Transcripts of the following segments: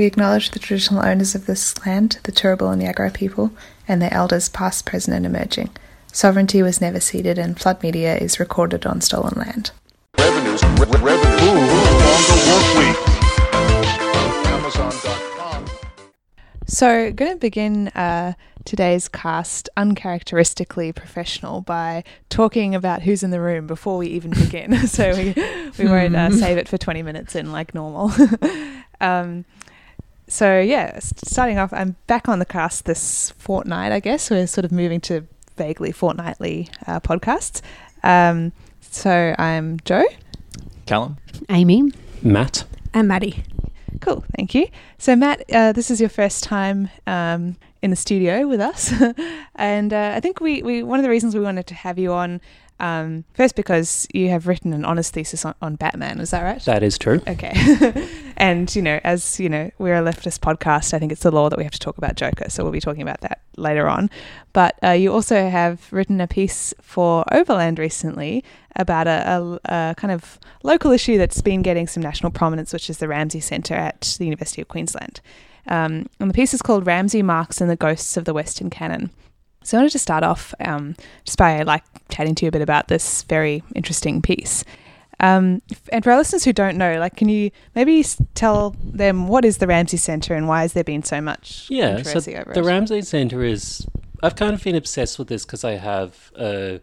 We acknowledge the traditional owners of this land, the Turrbal and Yagara people, and their elders past, present, and emerging. Sovereignty was never ceded, and flood media is recorded on stolen land. Revenues, re- re- revenues. Ooh, longer work. Amazon.com. So, going to begin uh, today's cast uncharacteristically professional by talking about who's in the room before we even begin. so we we won't uh, save it for twenty minutes in like normal. um, so yeah, starting off, I'm back on the cast this fortnight. I guess we're sort of moving to vaguely fortnightly uh, podcasts. Um, so I'm Joe. Callum? Amy. Matt. And Maddie. Cool, thank you. So, Matt, uh, this is your first time um, in the studio with us, and uh, I think we, we one of the reasons we wanted to have you on um, first because you have written an honours thesis on, on Batman. Is that right? That is true. Okay. and, you know, as, you know, we're a leftist podcast, I think it's the law that we have to talk about Joker. So we'll be talking about that later on. But uh, you also have written a piece for Overland recently about a, a, a kind of local issue that's been getting some national prominence, which is the Ramsay Centre at the University of Queensland. Um, and the piece is called Ramsay Marx and the Ghosts of the Western Canon. So I wanted to start off um, just by like chatting to you a bit about this very interesting piece. Um, and for our listeners who don't know, like, can you maybe tell them what is the Ramsay Centre and why has there been so much Yeah, so over the it? Ramsay Centre is. I've kind of been obsessed with this because I have. Uh,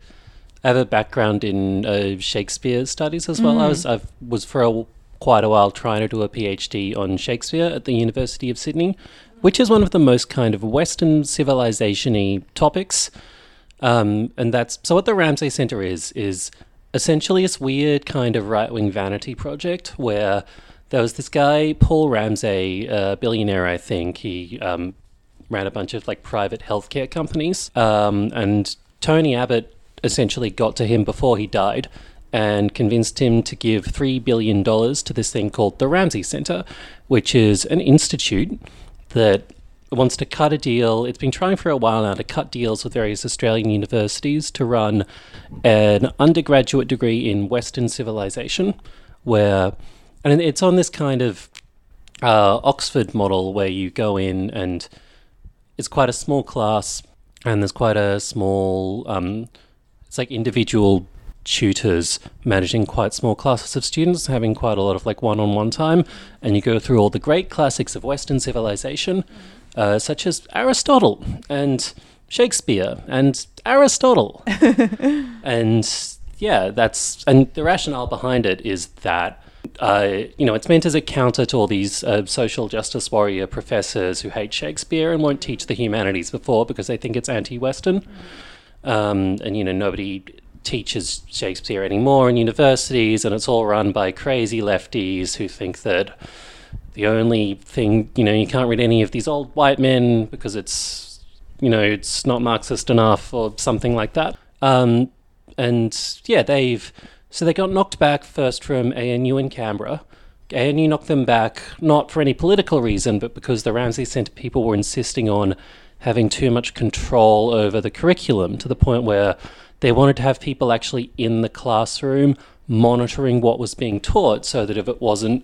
I have a background in uh, Shakespeare studies as well. I was I was for a, quite a while trying to do a PhD on Shakespeare at the University of Sydney, which is one of the most kind of Western civilization-y topics. Um, and that's so what the Ramsay Center is is essentially this weird kind of right-wing vanity project where there was this guy Paul Ramsay, a billionaire, I think. He um, ran a bunch of like private healthcare companies, um, and Tony Abbott essentially got to him before he died and convinced him to give three billion dollars to this thing called the Ramsay Center, which is an institute that wants to cut a deal. It's been trying for a while now to cut deals with various Australian universities to run an undergraduate degree in Western civilization, where, and it's on this kind of uh, Oxford model where you go in and it's quite a small class and there's quite a small, um, it's like individual tutors managing quite small classes of students, having quite a lot of like one on one time. And you go through all the great classics of Western civilization, uh, such as Aristotle and Shakespeare and Aristotle. and yeah, that's, and the rationale behind it is that. Uh, you know, it's meant as a counter to all these uh, social justice warrior professors who hate Shakespeare and won't teach the humanities before because they think it's anti-Western. Um, and you know, nobody teaches Shakespeare anymore in universities, and it's all run by crazy lefties who think that the only thing, you know, you can't read any of these old white men because it's, you know, it's not Marxist enough or something like that. Um, and yeah, they've so they got knocked back first from ANU in Canberra. ANU knocked them back not for any political reason, but because the Ramsay Centre people were insisting on having too much control over the curriculum to the point where they wanted to have people actually in the classroom monitoring what was being taught so that if it wasn't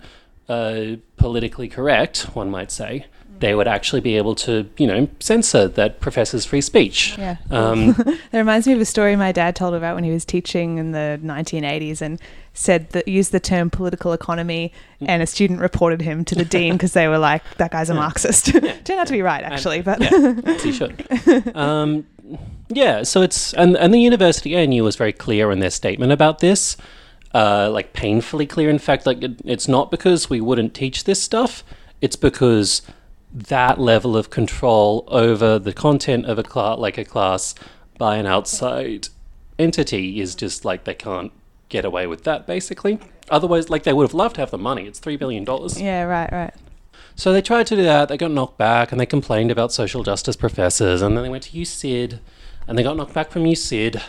uh, politically correct, one might say, they would actually be able to, you know, censor that professor's free speech. Yeah. Um, That reminds me of a story my dad told about when he was teaching in the 1980s and said that used the term political economy and a student reported him to the dean because they were like, that guy's a Marxist. Turned out to be right, actually, but yeah, he should. Um, yeah, so it's and and the university ANU was very clear in their statement about this, uh, like painfully clear. In fact, like it, it's not because we wouldn't teach this stuff; it's because that level of control over the content of a class, like a class, by an outside entity, is just like they can't get away with that. Basically, otherwise, like they would have loved to have the money. It's three billion dollars. yeah, right, right. So they tried to do that. They got knocked back, and they complained about social justice professors. And then they went to USyd, and they got knocked back from USyd.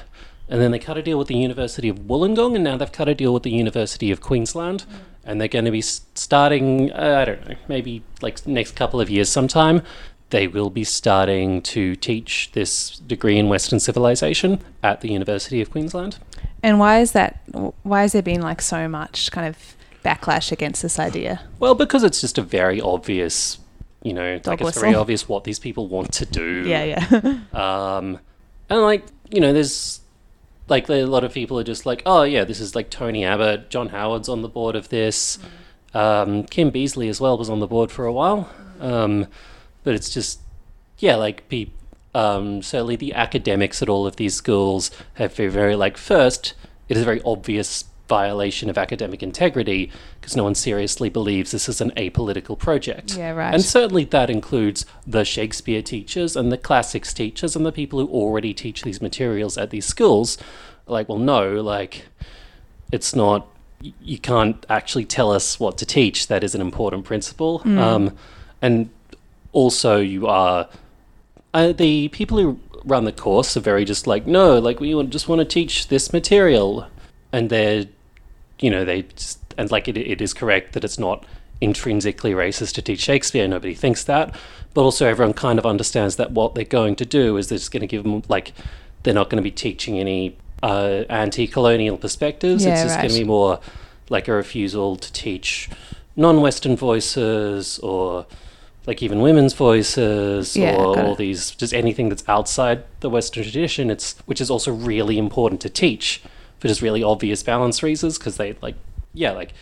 And then they cut a deal with the University of Wollongong, and now they've cut a deal with the University of Queensland. And they're going to be starting, uh, I don't know, maybe like next couple of years sometime. They will be starting to teach this degree in Western civilization at the University of Queensland. And why is that? Why has there been like so much kind of backlash against this idea? Well, because it's just a very obvious, you know, Dog like it's very obvious what these people want to do. Yeah, yeah. Um, and like you know, there's like a lot of people are just like, oh yeah, this is like Tony Abbott, John Howard's on the board of this. Um, Kim Beazley as well was on the board for a while. Um, but it's just yeah, like pe- um, certainly the academics at all of these schools have very, very like first, it is a very obvious violation of academic integrity because no one seriously believes this is an apolitical project. Yeah, right. And certainly that includes the Shakespeare teachers and the classics teachers and the people who already teach these materials at these schools. Like, well, no, like, it's not, you can't actually tell us what to teach. That is an important principle. Um, and also, you are, uh, the people who run the course are very just like, no, like, we just want to teach this material. And they're, you know, they just, and like, it, it is correct that it's not intrinsically racist to teach Shakespeare. Nobody thinks that. But also, everyone kind of understands that what they're going to do is they're just going to give them, like, they're not going to be teaching any uh, anti colonial perspectives. Yeah, it's just right. going to be more like a refusal to teach non Western voices or like even women's voices Yeah, or all it. these just anything that's outside the Western tradition. It's which is also really important to teach for just really obvious balance reasons because they like yeah like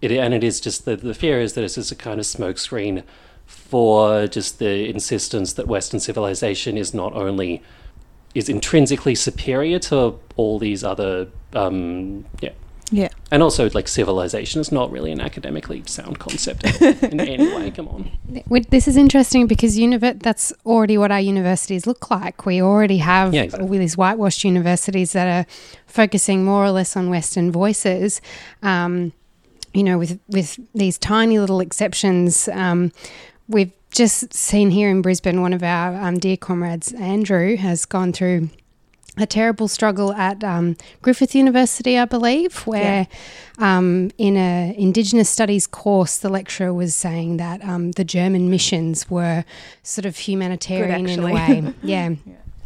it and it is just the the fear is that it's just a kind of smokescreen for just the insistence that Western civilization is not only is intrinsically superior to all these other um yeah yeah. and also like civilization is not really an academically sound concept in any way come on This is interesting because univer- that's already what our universities look like. We already have Yeah, exactly. all these whitewashed universities that are focusing more or less on Western voices. Um, you know, with with these tiny little exceptions, um, we've just seen here in Brisbane. One of our um, dear comrades, Andrew, has gone through a terrible struggle at um, Griffith University, I believe, where um, in a Indigenous Studies course, the lecturer was saying that um, the German missions were sort of humanitarian in a actually. way. Yeah.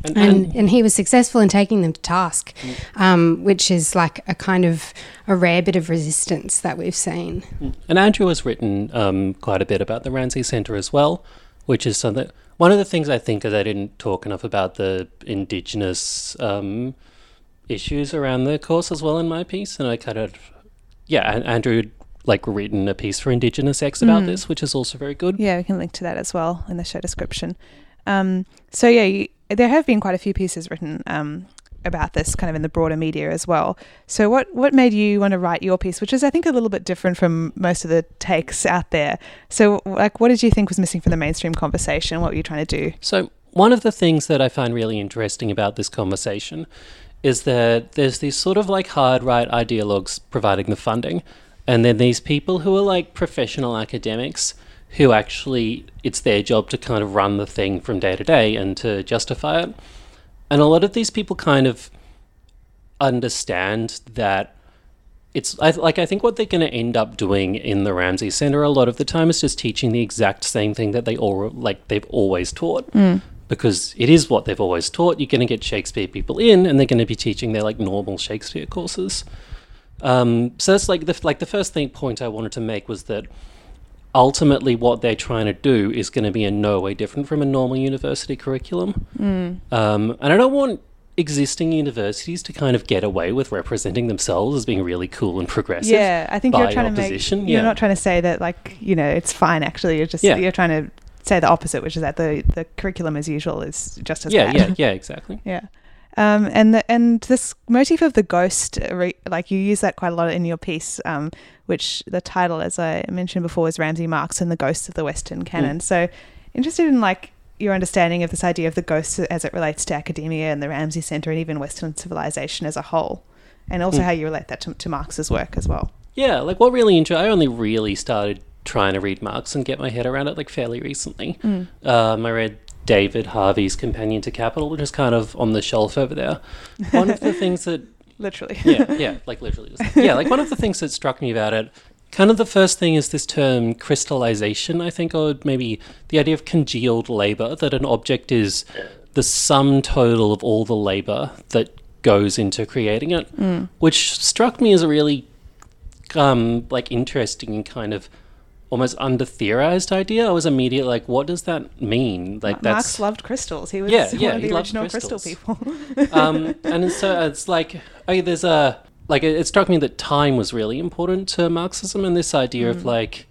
and, And, and he was successful in taking them to task, um, which is like a kind of a rare bit of resistance that we've seen. And Andrew has written um, quite a bit about the Ramsay Centre as well, which is something. One of the things I think is I didn't talk enough about the Indigenous um, issues around the course as well in my piece, and I kind of, yeah, and Andrew had, like written a piece for Indigenous X about this, which is also very good. Yeah, we can link to that as well in the show description. Um, so yeah, you, there have been quite a few pieces written um, about this, kind of in the broader media as well. So what what made you want to write your piece, which is I think a little bit different from most of the takes out there? So like, what did you think was missing from the mainstream conversation? What were you trying to do? So, one of the things that I find really interesting about this conversation is that there's these sort of like hard right ideologues providing the funding, and then these people who are like professional academics who actually it's their job to kind of run the thing from day to day and to justify it. And a lot of these people kind of understand that it's I, like I think what they're going to end up doing in the Ramsay Center a lot of the time is just teaching the exact same thing that they all like they've always taught because it is what they've always taught. You're going to get Shakespeare people in, and they're going to be teaching their like normal Shakespeare courses. Um, so that's like the like the first thing point I wanted to make was that ultimately what they're trying to do is going to be in no way different from a normal university curriculum. Um, and I don't want existing universities to kind of get away with representing themselves as being really cool and progressive. Yeah, I think you're trying to make. You're yeah. not trying to say that like you know it's fine. Actually, you're just Yeah. you're trying to say the opposite, which is that the the curriculum as usual is just as yeah, bad. yeah, yeah, exactly. Yeah. Um, and the, and this motif of the ghost, re- like you use that quite a lot in your piece, um, which the title, as I mentioned before, is Ramsay Marx and the Ghosts of the Western Canon. So, interested in like your understanding of this idea of the ghost as it relates to academia and the Ramsay Center and even Western civilization as a whole, and also Mm. how you relate that to, to Marx's work as well. Yeah, like what really interested. I only really started trying to read Marx and get my head around it like fairly recently. Um, I read David Harvey's Companion to Capital, which is kind of on the shelf over there. One of the things that Literally. yeah, yeah, like literally. Just, yeah, like one of the things that struck me about it, kind of the first thing is this term crystallization, I think, or maybe the idea of congealed labor, that an object is the sum total of all the labor that goes into creating it, which struck me as a really um like interesting kind of almost under theorized idea. I was immediately like, what does that mean? Like that's Marx loved crystals. He was Yeah, one yeah, of he the loved original crystal people. um, and so it's like, oh, there's a like it, it struck me that time was really important to Marxism and this idea of like,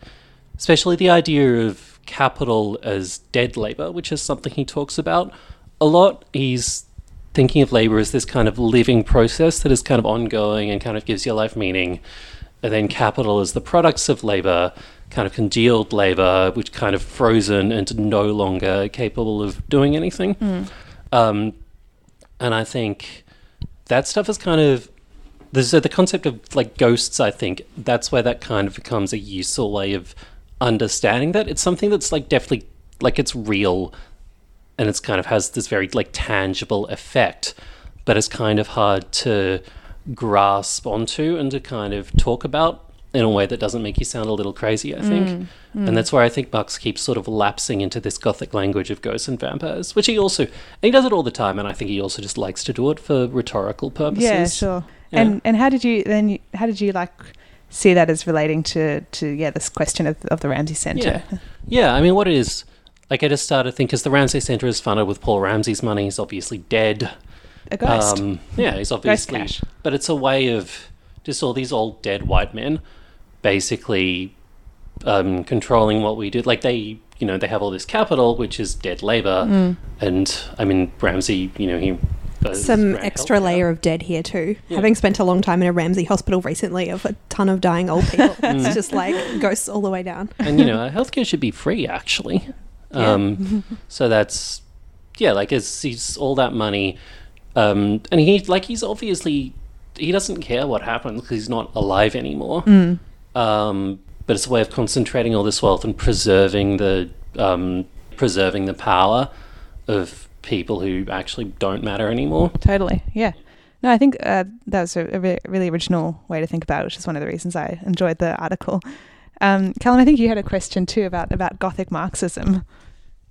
especially the idea of capital as dead labor, which is something he talks about a lot. He's thinking of labor as this kind of living process that is kind of ongoing and kind of gives your life meaning. And then capital is the products of labor, kind of congealed labor, which kind of frozen and no longer capable of doing anything. Um, and I think that stuff is kind of there's uh, the concept of like ghosts. I think that's where that kind of becomes a useful way of understanding that it's something that's like definitely like it's real, and it's kind of has this very like tangible effect, but it's kind of hard to grasp onto and to kind of talk about in a way that doesn't make you sound a little crazy. I think, and that's where I think Bucks keeps sort of lapsing into this gothic language of ghosts and vampires, which he also he does it all the time, and I think he also just likes to do it for rhetorical purposes. yeah, sure. Yeah. And and how did you then? You, how did you like see that as relating to to yeah this question of of the Ramsay Center? Yeah. Yeah, I mean, what it is, like, I just started thinking, because the Ramsay Center is funded with Paul Ramsay's money. He's obviously dead. A ghost. Um, yeah, he's obviously. cash. But it's a way of just all these old dead white men basically um, controlling what we do. Like, they, you know, they have all this capital, which is dead labor. Mm. And, I mean, Ramsay, you know, he. Some extra layer of dead here too. Yeah. Having spent a long time in a Ramsay hospital recently of a ton of dying old people, Mm. it's just like ghosts all the way down. and you know, healthcare should be free actually. Um, so that's yeah, like it's he's all that money, um, and he like he's obviously he doesn't care what happens because he's not alive anymore. Um, but it's a way of concentrating all this wealth and preserving the um, preserving the power of people who actually don't matter anymore. Totally. Yeah. No, I think uh, that was a, a re- really original way to think about it, which is one of the reasons I enjoyed the article. Um, Callum, I think you had a question too about, about Gothic Marxism.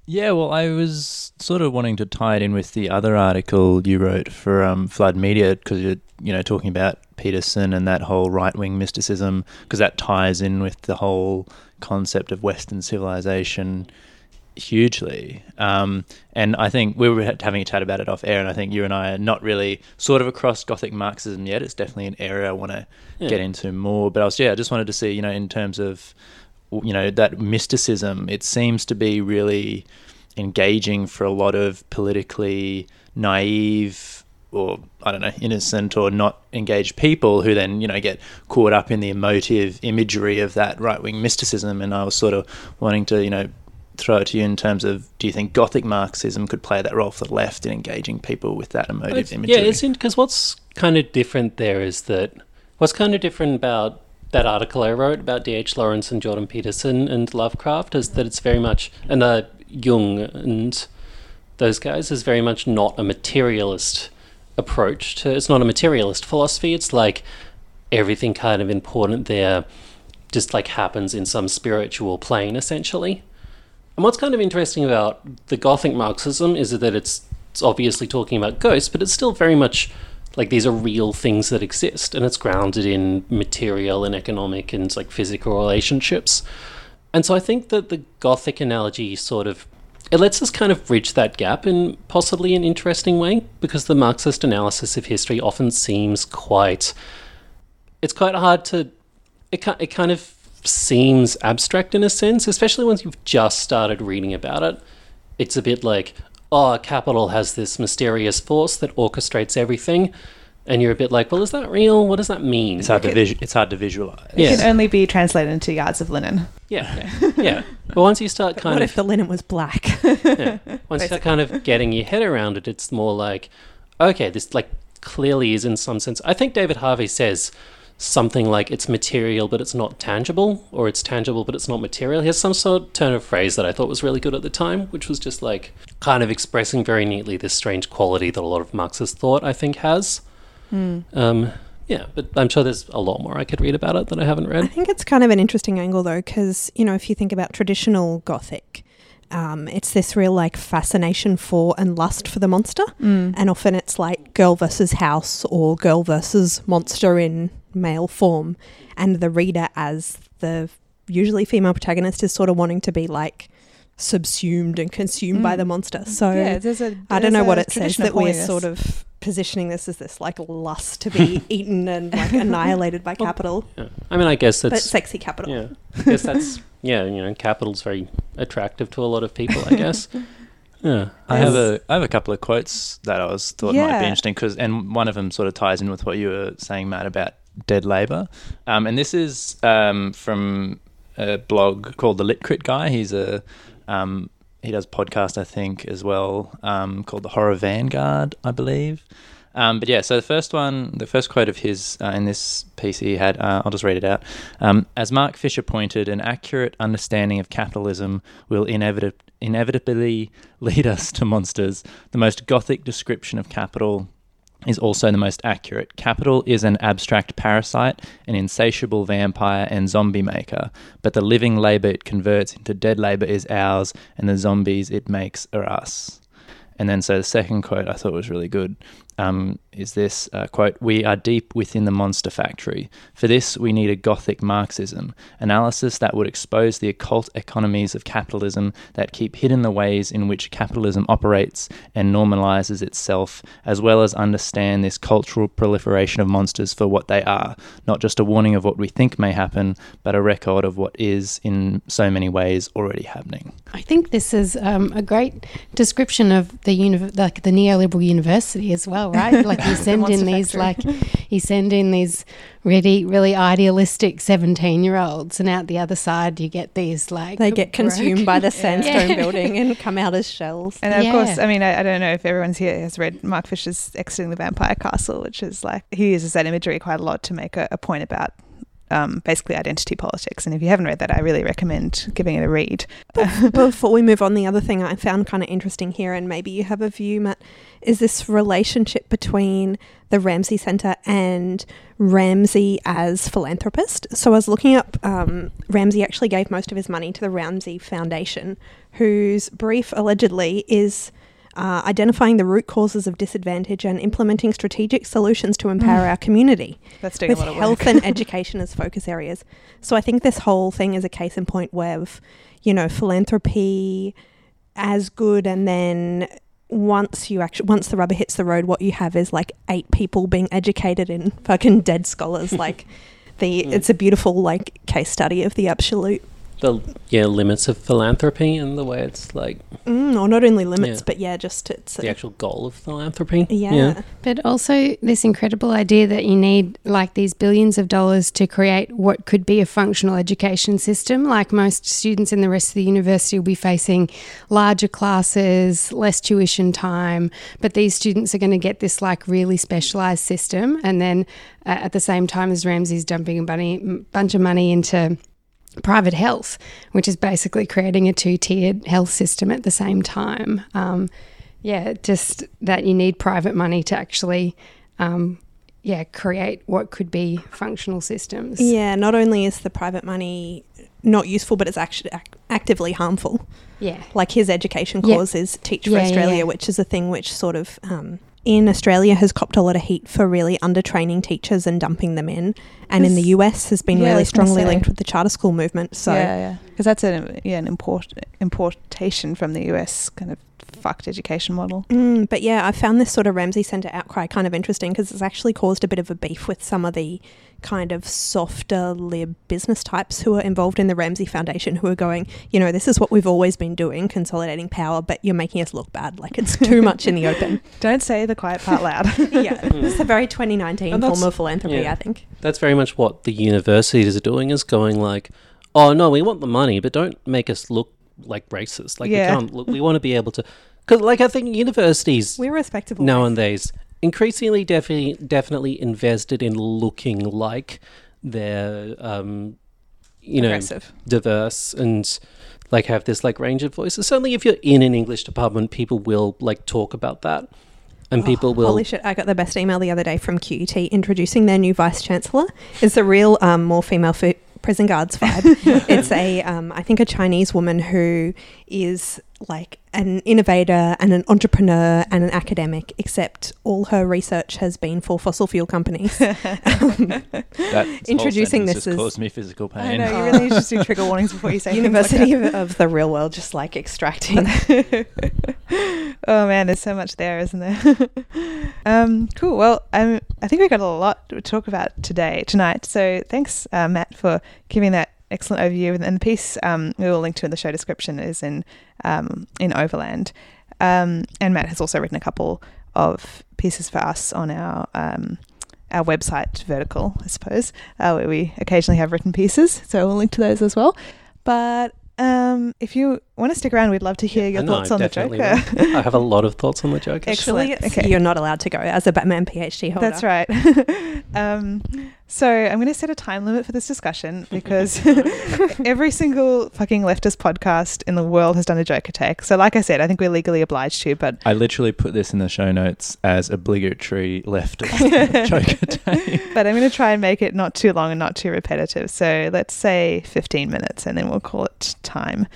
Yeah, well, I was sort of wanting to tie it in with the other article you wrote for um, Flood Media because you're, you know, talking about Peterson and that whole right wing mysticism because that ties in with the whole concept of Western civilization hugely. Um, and I think we were having a chat about it off air, and I think you and I are not really sort of across Gothic Marxism yet. It's definitely an area I want to Yeah. get into more. But I was, yeah, I just wanted to see, you know, in terms of you know that mysticism it seems to be really engaging for a lot of politically naive or I don't know innocent or not engaged people who then you know get caught up in the emotive imagery of that right wing mysticism and I was sort of wanting to you know throw it to you in terms of do you think Gothic Marxism could play that role for the left in engaging people with that emotive imagery? Yeah, it's because what's kind of different there is that what's kind of different about that article I wrote about D.H. Lawrence and Jordan Peterson and Lovecraft is that it's very much and uh, Jung and those guys is very much not a materialist approach to. It's not a materialist philosophy. It's like everything kind of important there just like happens in some spiritual plane essentially. And what's kind of interesting about the Gothic Marxism is that it's, it's obviously talking about ghosts, but it's still very much like these are real things that exist, and it's grounded in material and economic and like physical relationships. And so I think that the Gothic analogy sort of it lets us kind of bridge that gap in possibly an interesting way because the Marxist analysis of history often seems quite it's quite hard to it it kind of seems abstract in a sense, especially once you've just started reading about it. It's a bit like, oh, capital has this mysterious force that orchestrates everything, and you're a bit like, well, is that real? What does that mean? it's hard to visu- it's hard to visualize. Yeah. It can only be translated into yards of linen. Yeah, yeah. But once you start kind of what of if the linen was black? yeah. Once you start kind of getting your head around it, it's more like, okay, this like clearly is in some sense. I think David Harvey says something like it's material but it's not tangible, or it's tangible but it's not material. He has some sort of turn of phrase that I thought was really good at the time, which was just like kind of expressing very neatly this strange quality that a lot of Marxist thought I think has. Um, yeah, but I'm sure there's a lot more I could read about it that I haven't read. I think it's kind of an interesting angle though, because you know if you think about traditional Gothic, um, it's this real like fascination for and lust for the monster, Mm. and often it's like girl versus house or girl versus monster in male form, and the reader as the usually female protagonist is sort of wanting to be like subsumed and consumed by Mm. the monster. So yeah, there's a, I don't know what a it says tradition that we're sort of positioning this as this like lust to be eaten and like annihilated by capital, Yeah. I mean, I guess but that's sexy capital. yeah. I guess that's yeah. You know, capital's very attractive to a lot of people. I guess. Yeah. I have a I have a couple of quotes that I was thought might be interesting because and one of them sort of ties in with what you were saying, Matt, about dead labour. Um, and this is um, from a blog called the Lit Crit Guy. He's a um, he does podcast, I think, as well, um, called the Horror Vanguard, I believe. Um, but yeah, so the first one, the first quote of his uh, in this piece he had, uh, I'll just read it out. Um, As Mark Fisher pointed, an accurate understanding of capitalism will inevit- inevitably lead us to monsters. The most gothic description of capital is also the most accurate. Capital is an abstract parasite, an insatiable vampire and zombie maker, but the living labour it converts into dead labour is ours, and the zombies it makes are us. And then, so the second quote I thought was really good um, is this uh, quote We are deep within the monster factory. For this, we need a Gothic Marxism, analysis that would expose the occult economies of capitalism that keep hidden the ways in which capitalism operates and normalizes itself, as well as understand this cultural proliferation of monsters for what they are, not just a warning of what we think may happen, but a record of what is, in so many ways, already happening. I think this is um, a great description of the uni- like the neoliberal university as well, right? Like you send in Monster these like you send in these really really idealistic seventeen year olds, and out the other side you get these like They get consumed broke- by the sandstone Yeah. building and come out as shells. And of course, I mean, I, I don't know if everyone's here has read Mark Fisher's Exiting the Vampire Castle, which is like, he uses that imagery quite a lot to make a, a point about um, basically identity politics. And if you haven't read that, I really recommend giving it a read. Before we move on, the other thing I found kind of interesting here, and maybe you have a view, Matt, is this relationship between the Ramsay Center and Ramsay as philanthropist. So I was looking up, um, Ramsay actually gave most of his money to the Ramsay Foundation, whose brief allegedly is. Uh, identifying the root causes of disadvantage and implementing strategic solutions to empower our community That's doing with a lot of health and education as focus areas. So I think this whole thing is a case in point where, you know, philanthropy as good, and then once you actually once the rubber hits the road, what you have is like eight people being educated in fucking dead scholars. like the Mm. it's a beautiful like case study of the absolute. The yeah limits of philanthropy and the way it's like Mm, or not only limits, Yeah. but yeah, just it's the actual goal of philanthropy. yeah. But also this incredible idea that you need like these billions of dollars to create what could be a functional education system. Like most students in the rest of the university will be facing larger classes, less tuition time, but these students are going to get this like really specialized system and then uh, at the same time as Ramsay's dumping a bunny, m- bunch of money into private health, which is basically creating a two-tiered health system at the same time. Um, yeah, just that you need private money to actually, um, yeah, create what could be functional systems. Yeah, not only is the private money not useful, but it's actually ac- actively harmful. yeah, like his education Yeah. cause is Teach for yeah, Australia, yeah. which is a thing which sort of um, in Australia has copped a lot of heat for really undertraining teachers and dumping them in, and in the US has been Yeah, really strongly linked with the charter school movement. So yeah, yeah, because that's an yeah an import importation from the US kind of fucked education model. Mm, but yeah, I found this sort of Ramsay Centre outcry kind of interesting because it's actually caused a bit of a beef with some of the kind of softer lib business types who are involved in the Ramsay Foundation who are going, you know, this is what we've always been doing, consolidating power, but you're making us look bad. Like it's too much in the open. Don't say the quiet part loud. yeah, this is a very 2019 form of philanthropy, yeah. I think. That's very much what the universities are doing is going like, oh no, we want the money, but don't make us look like racist. Like Yeah. we can't look, we want to be able to, because like I think universities We're respectable. nowadays increasingly definitely definitely invested in looking like they're um, you know Aggressive. diverse and like have this like range of voices. Certainly, if you're in an English department, people will like talk about that, and people will. Oh, Holy shit, I got the best email the other day from QUT introducing their new vice chancellor. It's a real um, more female fi- prison guards vibe. it's a, um, I think, a Chinese woman who is like an innovator and an entrepreneur and an academic, except all her research has been for fossil fuel companies. Um, That Introducing sentence this just as- caused me physical pain. I pain. know you really need to just do trigger warnings before you say things like University of, of the real world, just like extracting. oh man, there's so much there, isn't there? um, cool. Well, um, I think we've got a lot to talk about today, tonight. So thanks, uh, Matt, for giving that excellent overview. And the piece um, we will link to in the show description is in um, in Overland. Um, and Matt has also written a couple of pieces for us on our um, our website, Vertical, I suppose, uh, where we occasionally have written pieces. So we'll link to those as well. But um, if you want to stick around, we'd love to hear your I know, thoughts on the Joker. will. I have a lot of thoughts on the Joker. Actually, Okay. you're not allowed to go as a Batman PhD holder. That's right. um, so I'm going to set a time limit for this discussion because every single fucking leftist podcast in the world has done a Joker take. So, like I said, I think we're legally obliged to, but I literally put this in the show notes as obligatory leftist Joker tape. but I'm going to try and make it not too long and not too repetitive. So let's say 15 minutes, and then we'll call it time.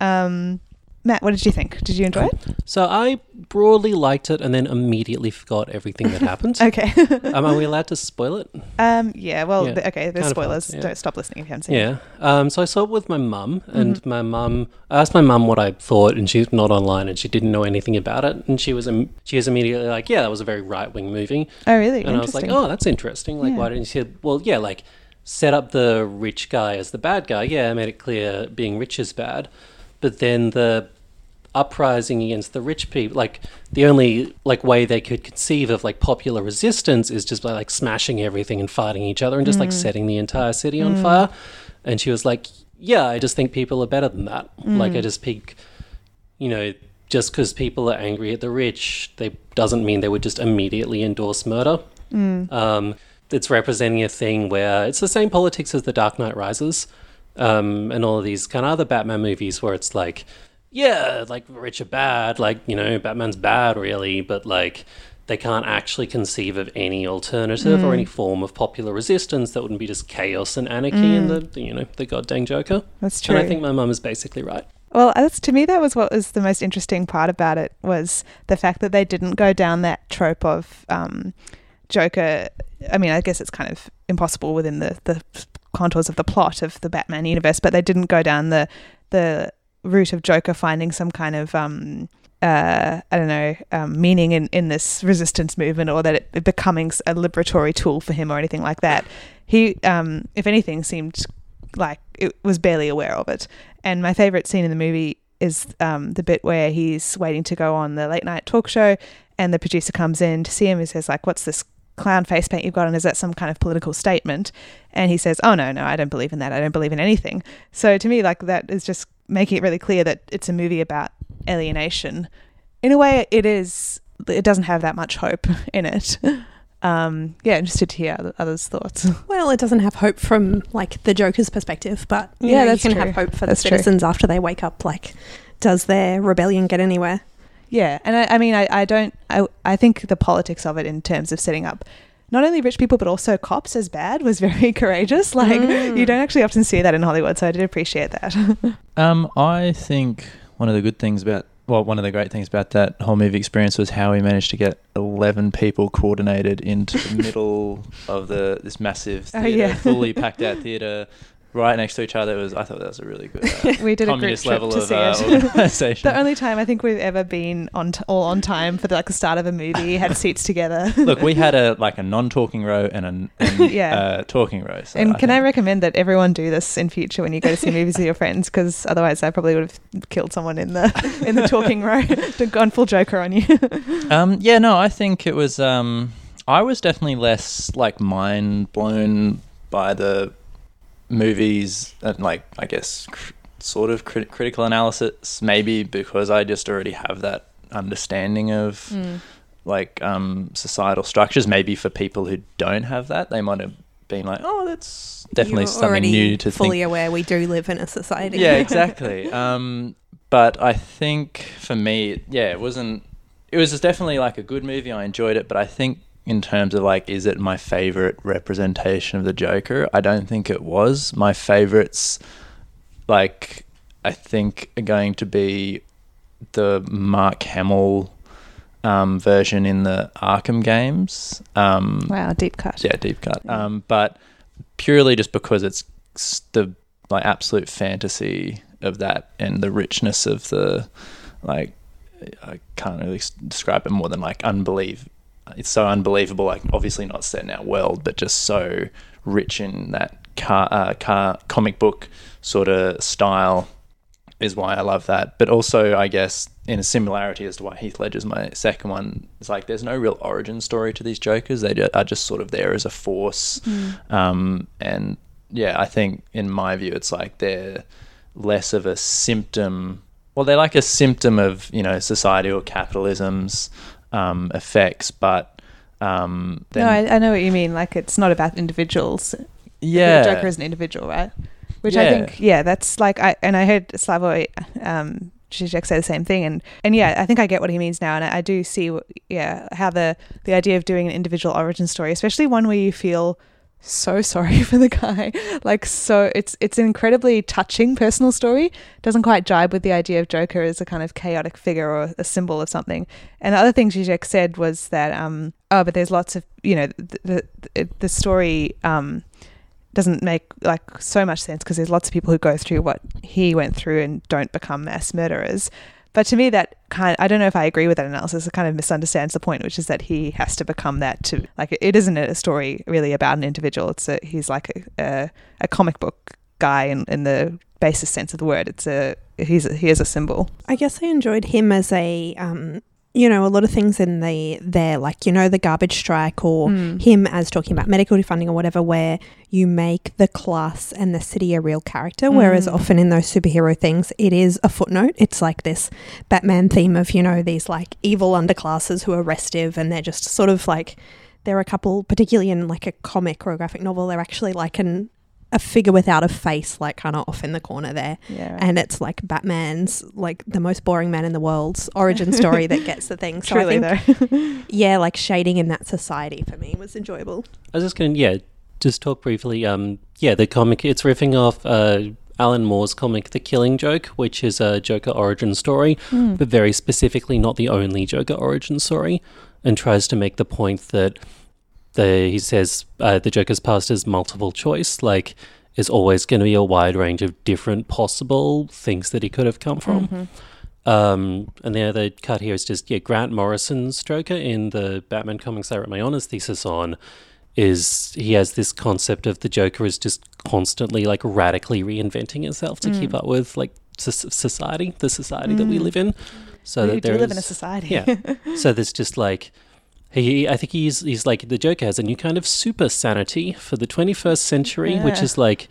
Um, Matt, what did you think? Did you enjoy it? So I broadly liked it and then immediately forgot everything that happened. Okay. um, are we allowed to spoil it? um, yeah. Well, Yeah, th- okay. There's spoilers. hard, yeah. Don't stop listening if you haven't seen it. Yeah. Um, so I saw it with my mum, and Mm-hmm. my mum. I asked my mum what I thought, and she's not online, and she didn't know anything about it. And she was im- she was immediately like, "Yeah, that was a very right wing movie." Oh, really? And I was like, "Oh, that's interesting. Like, Yeah. why didn't you?" She "Well, yeah, like set up the rich guy as the bad guy. Yeah, I made it clear being rich is bad, but then the uprising against the rich people like the only like way they could conceive of like popular resistance is just by like smashing everything and fighting each other and just like mm. setting the entire city on mm. fire. And she was like yeah i just think people are better than that. Like i mm. just think you know just because people are angry at the rich they doesn't mean they would just immediately endorse murder. Um, it's representing a thing where it's the same politics as the dark knight rises um, and all of these kind of other batman movies where it's like yeah, like rich are bad, like, you know, Batman's bad really, but like they can't actually conceive of any alternative or any form of popular resistance that wouldn't be just chaos and anarchy and the, you know, the goddamn Joker. That's true. And I think my mum is basically right. Well, that's to me that was what was the most interesting part about it was the fact that they didn't go down that trope of um, Joker. I mean, I guess it's kind of impossible within the the contours of the plot of the Batman universe, but they didn't go down the the route of Joker finding some kind of um, uh, I don't know um, meaning in in this resistance movement or that it, it becoming a liberatory tool for him or anything like that. He, um, if anything, seemed like it was barely aware of it. And my favorite scene in the movie is um, the bit where he's waiting to go on the late night talk show, and the producer comes in to see him and says, like, "What's this clown face paint you've got? And is that some kind of political statement?" And he says, "Oh no, no, I don't believe in that. I don't believe in anything." So to me, like that is just making it really clear that it's a movie about alienation. In a way, it is. It doesn't have that much hope in it. Um, yeah, interested to hear others' thoughts. Well, it doesn't have hope from like the Joker's perspective, but you Yeah, know, that's you can true. have hope for That's the true. citizens after they wake up. Like, does their rebellion get anywhere? Yeah, and I, I mean, I, I don't, I, I think the politics of it in terms of setting up not only rich people but also cops as bad was very courageous. Like Mm. you don't actually often see that in Hollywood, so I did appreciate that. Um, I think one of the good things about well, one of the great things about that whole movie experience was how we managed to get eleven people coordinated into the middle of the this massive Oh, yeah. fully packed out theater, right next to each other. It was I thought that was a really good uh, we did a group trip to of see uh, it. the only time I think we've ever been on t- all on time for the, like the start of a movie, had seats together. Look, we had a like a non-talking row and a and, Yeah. uh, talking row. So and can I recommend that everyone do this in future when you go to see movies with your friends? Because otherwise, I probably would have killed someone in the in the talking row, gone full Joker on you. Um, yeah, no, I think it was. Um, I was definitely less like mind blown by the movies and like I guess cr- sort of crit- critical analysis. Maybe because I just already have that understanding of Mm. like um, societal structures. Maybe for people who don't have that, they might have been like, "Oh, that's definitely You're something new to fully think." aware we do live in a society. yeah, exactly. Um, but I think for me, yeah, it wasn't. It was definitely like a good movie. I enjoyed it, but I think in terms of like, is it my favorite representation of the Joker? I don't think it was. My favorites, like, I think are going to be the Mark Hamill um, version in the Arkham games. Um, Wow, deep cut. yeah, deep cut. Um, but purely just because it's the like absolute fantasy of that and the richness of the like I can't really describe it more than like unbelieve. It's so unbelievable. Like obviously not set in our world, but just so rich in that car, uh, car comic book sort of style is why I love that. But also, I guess, in a similarity as to why Heath Ledger's my second one, it's like there's no real origin story to these Jokers. They are just sort of there as a force. Um, and yeah, I think in my view, it's like they're less of a symptom. Well, they're like a symptom of, you know, societal capitalism's um, effects, but. Um, no, I, I know what you mean. Like it's not about individuals. yeah, The Joker is an individual, right? Which I think, yeah, that's like I and I heard Slavoj um, Žižek say the same thing, and and yeah, I think I get what he means now, and I, I do see, yeah, how the the idea of doing an individual origin story, especially one where you feel so sorry for the guy, like so, it's it's an incredibly touching personal story. Doesn't quite jibe with the idea of Joker as a kind of chaotic figure or a symbol of something. And the other thing Zizek said was that, um, oh, but there's lots of, you know, the the, the story um, doesn't make like so much sense because there's lots of people who go through what he went through and don't become mass murderers. But to me, that kind I don't know if I agree with that analysis. It kind of misunderstands the point, which is that he has to become that to like it isn't a story really about an individual. It's a he's like a a, a comic book guy in, in the basis sense of the word. It's a he's a, he is a symbol. I guess I enjoyed him as a, um, you know, a lot of things in the there, like you know, the garbage strike or Mm. him as talking about medical defunding or whatever, where you make the class and the city a real character. Whereas Mm. often in those superhero things, it is a footnote. It's like this Batman theme of you know these like evil underclasses who are restive and they're just sort of like. There are a couple, particularly in like a comic or a graphic novel, they're actually like an a figure without a face, like kind of off in the corner there Yeah. and it's like Batman's like the most boring man in the world's origin story that gets the thing. So Truly I think, though. yeah, like shading in that society for me was enjoyable. I was just going to, yeah, just talk briefly. Um, yeah, the comic, it's riffing off uh, Alan Moore's comic, The Killing Joke, which is a Joker origin story, but very specifically not the only Joker origin story, and tries to make the point that the he says uh, the Joker's past is multiple choice, like is always going to be a wide range of different possible things that he could have come from. Um, and the other cut here is just yeah, Grant Morrison's Joker in the Batman comics I wrote my honors thesis on is he has this concept of the Joker is just constantly like radically reinventing itself to keep up with like society, the society that we live in. So we that do there live in a society. yeah. so there's just like he, I think he's he's like the Joker has a new kind of super sanity for the 21st century, which is like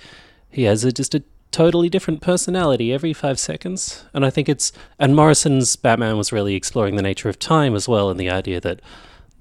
he has a, just a totally different personality every five seconds. And I think it's and Morrison's Batman was really exploring the nature of time as well, and the idea that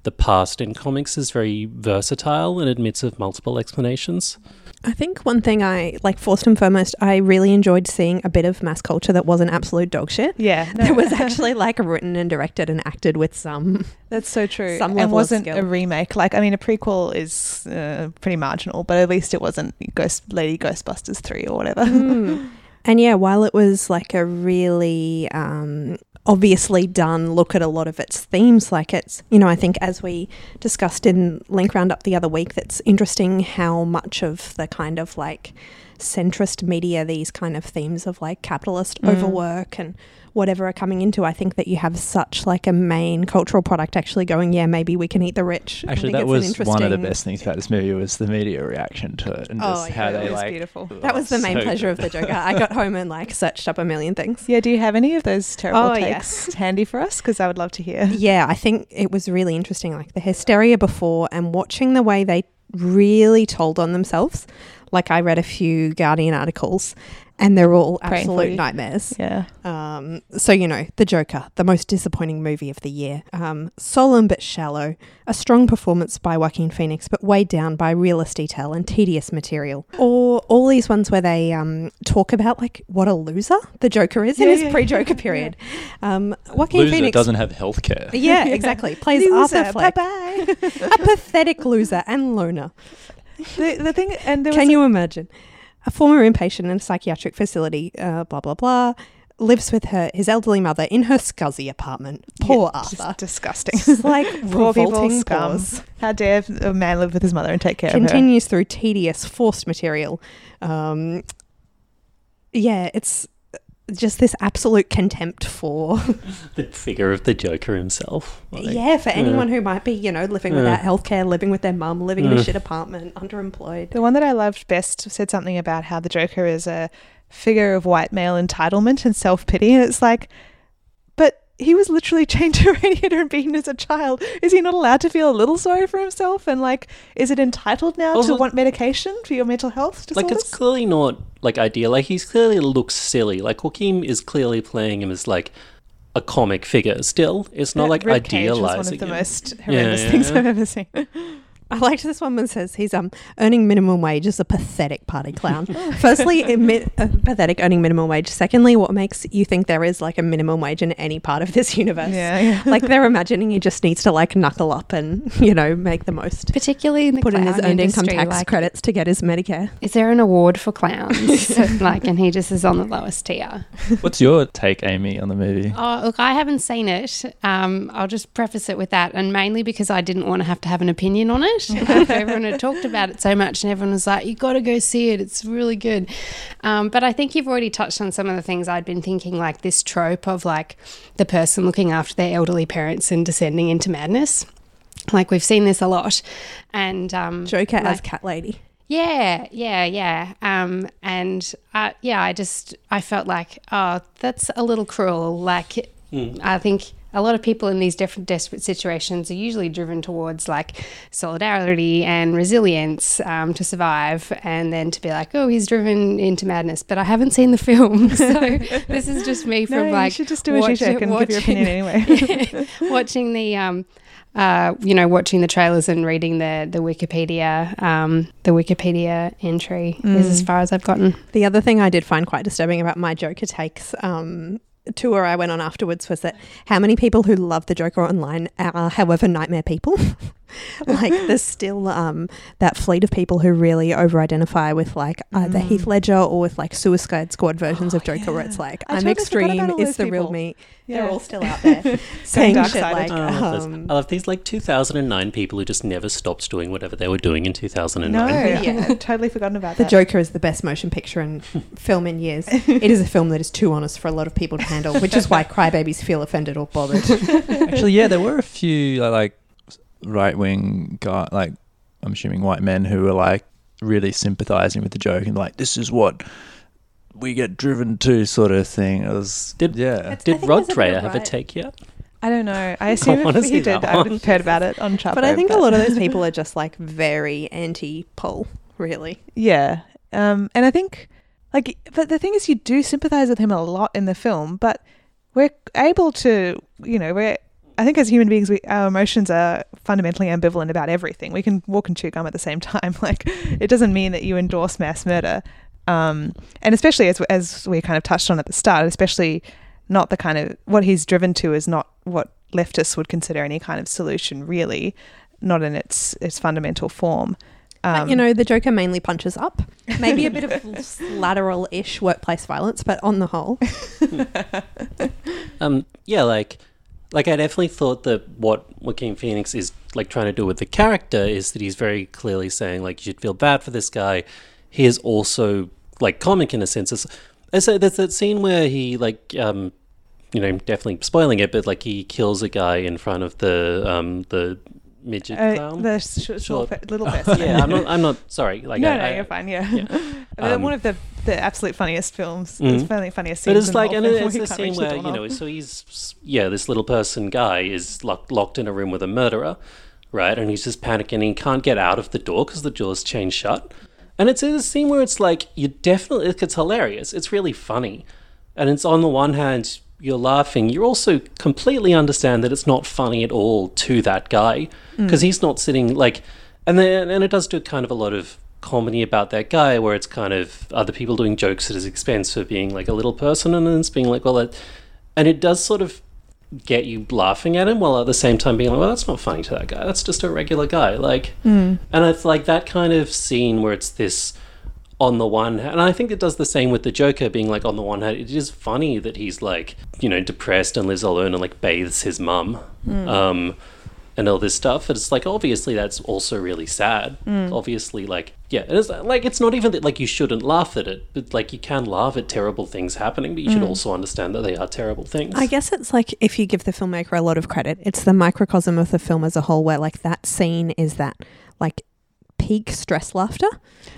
the past in comics is very versatile and admits of multiple explanations. I think one thing I like first and foremost, I really enjoyed seeing a bit of mass culture that wasn't absolute dog shit. Yeah, no, That was actually like written and directed and acted with some. That's so true. some and level of wasn't skill. a remake. Like, I mean, a prequel is uh, pretty marginal, but at least it wasn't Ghost Lady Ghostbusters three or whatever. Mm. And yeah, while it was like a really um, obviously done look at a lot of its themes, like it's, you know, I think as we discussed in Link Roundup the other week, that's interesting how much of the kind of like centrist media, these kind of themes of like capitalist Mm. overwork and whatever are coming into. I think that you have such like a main cultural product actually going, yeah, maybe we can eat the rich. Actually, think that it's an was one of the best things about this movie was the media reaction to it and Oh, just how yeah, it they was like. beautiful. Oh, that was the main so pleasure of the Joker. I got home and like searched up a million things. yeah, do you have any of those terrible Oh, takes handy for us? Because I would love to hear. yeah, I think it was really interesting, like the hysteria before and watching the way they really told on themselves. Like I read a few Guardian articles and they're all Praying absolute nightmares. Yeah. Um, so you know, The Joker, the most disappointing movie of the year. Um, solemn but shallow, a strong performance by Joaquin Phoenix, but weighed down by realist detail and tedious material. Or all these ones where they um, talk about like what a loser the Joker is in his yeah, pre-Joker yeah. period. Um, Joaquin Loser Phoenix doesn't have healthcare. Yeah, exactly. Plays Loser, Arthur Fleck, bye-bye. a pathetic loser and loner. the, the thing, and there was Can you imagine? A former inpatient in a psychiatric facility, uh, blah, blah, blah, lives with her his elderly mother in her scuzzy apartment. Poor Yeah, just Arthur. disgusting. It's like Poor people, scum. pause. How dare a man live with his mother and take care of her? Continues through tedious, forced material. Um, yeah, it's just this absolute contempt for The figure of the Joker himself. Like, yeah for anyone who might be you know living Yeah. without healthcare living with their mum living in a shit apartment underemployed The one that I loved best said something about how the Joker is a figure of white male entitlement and self pity. And it's like, but he was literally chained to a radiator and beaten as a child. Is he not allowed to feel a little sorry for himself? And like, is it entitled now Also- to want medication for your mental health Like it's clearly not like ideal. Like he's clearly looks silly. Like Joaquin is clearly playing him as like a comic figure. Still, it's not That like idealizing one of the him. most horrendous yeah, things yeah. I've ever seen. I liked this one that says he's um earning minimum wage as a pathetic party clown. Firstly, admit, uh, pathetic earning minimum wage. Secondly, what makes you think there is like a minimum wage in any part of this universe? Yeah, yeah. like they're imagining he just needs to like knuckle up and you know make the most. Particularly in the Put in his clown earned income tax like, credits to get his Medicare. Is there an award for clowns? Like, and he just is on the lowest tier. What's your take, Amy, on the movie? Oh, look, I haven't seen it. Um, I'll just preface it with that, and mainly because I didn't want to have to have an opinion on it. After everyone had talked about it so much, and everyone was like, "You got to go see it. It's really good." Um, but I think you've already touched on some of the things I'd been thinking, like this trope of like the person looking after their elderly parents and descending into madness. Like we've seen this a lot, and um, Joker as cat lady. yeah, yeah, yeah. Um, and uh, yeah, I just I felt like oh, that's a little cruel. Like I think a lot of people in these different desperate situations are usually driven towards like solidarity and resilience um, to survive, and then to be like, oh, he's driven into madness. But I haven't seen the film, so this is just me No, from like you should just do watch- check and give your watching- opinion anyway. watching the um uh, you know, watching the trailers and reading the the Wikipedia um, the Wikipedia entry is as far as I've gotten. The other thing I did find quite disturbing about my Joker takes um, tour I went on afterwards was that how many people who love the Joker online are, however, nightmare people. like there's still um, that fleet of people who really over-identify with like either Heath Ledger or with like Suicide Squad versions of Joker, where it's like I I'm totally forgot about extreme, all it's those the real people. me. Yeah. They're all still out there saying dark shit like, Oh, I love um, I love these like 2009 people who just never stopped doing whatever they were doing in 2009. no, Yeah. I'd totally forgotten about The that. Joker is the best motion picture and film in years. It is a film that is too honest for a lot of people to handle, which is why crybabies feel offended or bothered. Actually, yeah, there were a few uh, like right wing guy, like I'm assuming white men who were like really sympathizing with the joke and like this is what we get driven to, sort of thing. It was Did- yeah. I Did Rod there's Dreher of have a take yet? I don't know. I assume wanna if he did, that I would one. have heard about it on Chapo. but I think a lot of those people are just like very anti-Paul, really. Yeah. Um, and I think, like, but the thing is, you do sympathize with him a lot in the film, but we're able to, you know, we're, I think as human beings, we, our emotions are fundamentally ambivalent about everything. We can walk and chew gum at the same time. Like, it doesn't mean that you endorse mass murder. Um, and especially as, as we kind of touched on at the start, especially not the kind of, what he's driven to is not what leftists would consider any kind of solution, really, not in its, its fundamental form. But, Um, you know, the Joker mainly punches up. Maybe a bit of lateral-ish workplace violence, but on the whole, Um, yeah, like, like I definitely thought that what Joaquin Phoenix is like trying to do with the character is that he's very clearly saying like you should feel bad for this guy. He is also like comic in a sense. It's, it's there's that scene where he like um, you know, definitely spoiling it, but like he kills a guy in front of the um the midget Uh, clown. the sh- short, little person. yeah, I'm not. I'm not sorry. Like, no, I, no, I- you're fine. Yeah, yeah. Um, one of the the absolute funniest films. Mhm. It's funny funniest scenes. But it's like, and it's where the scene reach the where you know, so he's yeah, this little person guy is locked locked in a room with a murderer, right? And he's just panicking. He can't get out of the door because the door's chained shut. And it's a scene where it's like you definitely it's hilarious. It's really funny, and it's on the one hand you're laughing, you also completely understand that it's not funny at all to that guy hmm. because he's not sitting like, and then and it does do kind of a lot of comedy about that guy where it's kind of other people doing jokes at his expense for being like a little person and then it's being like well that, and it does sort of get you laughing at him while at the same time being like well that's not funny to that guy that's just a regular guy like hmm. and it's like that kind of scene where it's this on the one hand, and I think it does the same with the Joker being like on the one hand, it is funny that he's like, you know, depressed and lives alone and like bathes his mum. Hmm. Um, and all this stuff, but it's like obviously that's also really sad. Hmm. Obviously, like yeah, it is like it's not even that like you shouldn't laugh at it, but like you can laugh at terrible things happening, but you should hmm. also understand that they are terrible things. I guess it's like if you give the filmmaker a lot of credit, it's the microcosm of the film as a whole, where like that scene is that like peak stress laughter,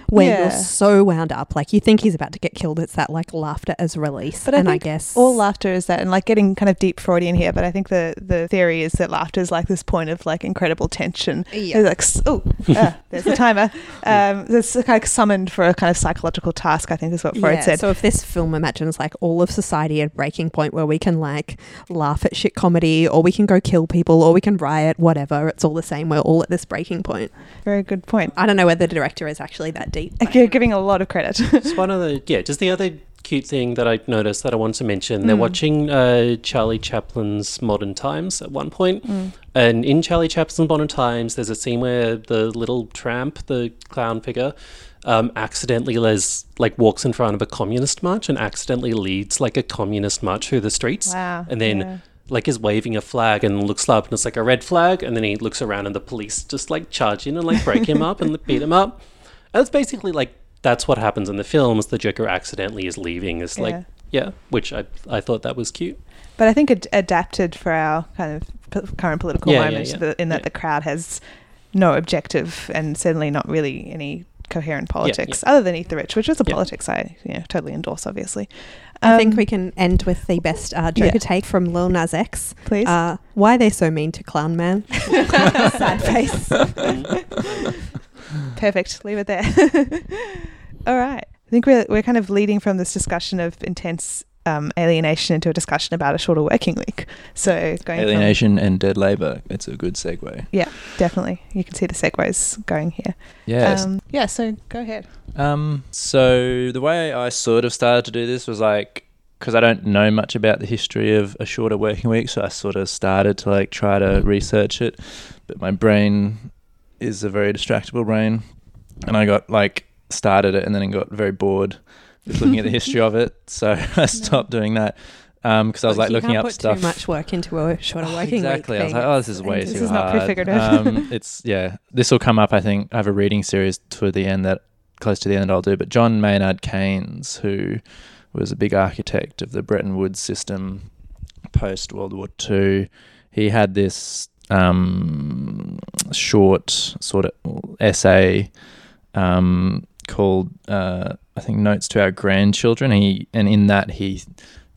where Yeah. you're so wound up, like you think he's about to get killed. It's that like laughter as release. But I and I guess all laughter is that, and like getting kind of deep Freudian here. But I think the the theory is that laughter is like this point of like incredible tension. Yeah. Like oh, ah, there's the timer. Um, it's of summoned for a kind of psychological task. I think is what Freud Yeah, said. So if this film imagines like all of society at a breaking point where we can like laugh at shit comedy, or we can go kill people, or we can riot, whatever, it's all the same. We're all at this breaking point. Very good point. I don't know whether the director is actually that deep. You're giving a lot of credit. Just one of the yeah, just the other cute thing that I noticed that I want to mention. They're watching uh, Charlie Chaplin's Modern Times at one point, and in Charlie Chaplin's Modern Times, there's a scene where the little tramp, the clown figure, um, accidentally les, like walks in front of a communist march and accidentally leads like a communist march through the streets, Wow, and then. yeah. Like is waving a flag and looks up and it's like a red flag and then he looks around and the police just like charge in and like break him up and beat him up. And it's basically like that's what happens in the film. Is the Joker accidentally is leaving? Is like Yeah. yeah, which I I thought that was cute. But I think it adapted for our kind of p- current political Yeah, yeah, moment, yeah. the- in that Yeah. the crowd has no objective and certainly not really any coherent politics yeah. other than Eat the Rich, which is a Yeah. politics I you know, totally endorse, obviously. I think Um, we can end with the best uh, Joker yeah. take from Lil Nas X. please. Uh, why they so mean to Clown Man? Sad face. Perfect. Leave it there. All right. I think we're we're kind of leading from this discussion of intense um, alienation into a discussion about a shorter working week. So going from- Alienation and dead labor. It's a good segue. yeah, definitely. You can see the segues going here. Yes. Um, yeah. So go ahead. Um, so the way I sort of started to do this was like because I don't know much about the history of a shorter working week, so I sort of started to like try to research it, but my brain is a very distractible brain, and I got like started it and then got very bored with looking at the history of it, so I stopped doing that because I was like You looking up put stuff. too much work into a shorter working exactly. week. I was like, oh, this is way This too is not hard. prefigurative. Um, it's yeah. This will come up. I think I have a reading series toward the end that close to the end I'll do. But John Maynard Keynes, who was a big architect of the Bretton Woods system post World War Two, he had this um, short sort of essay um, called uh, I think Notes to Our Grandchildren. He and in that he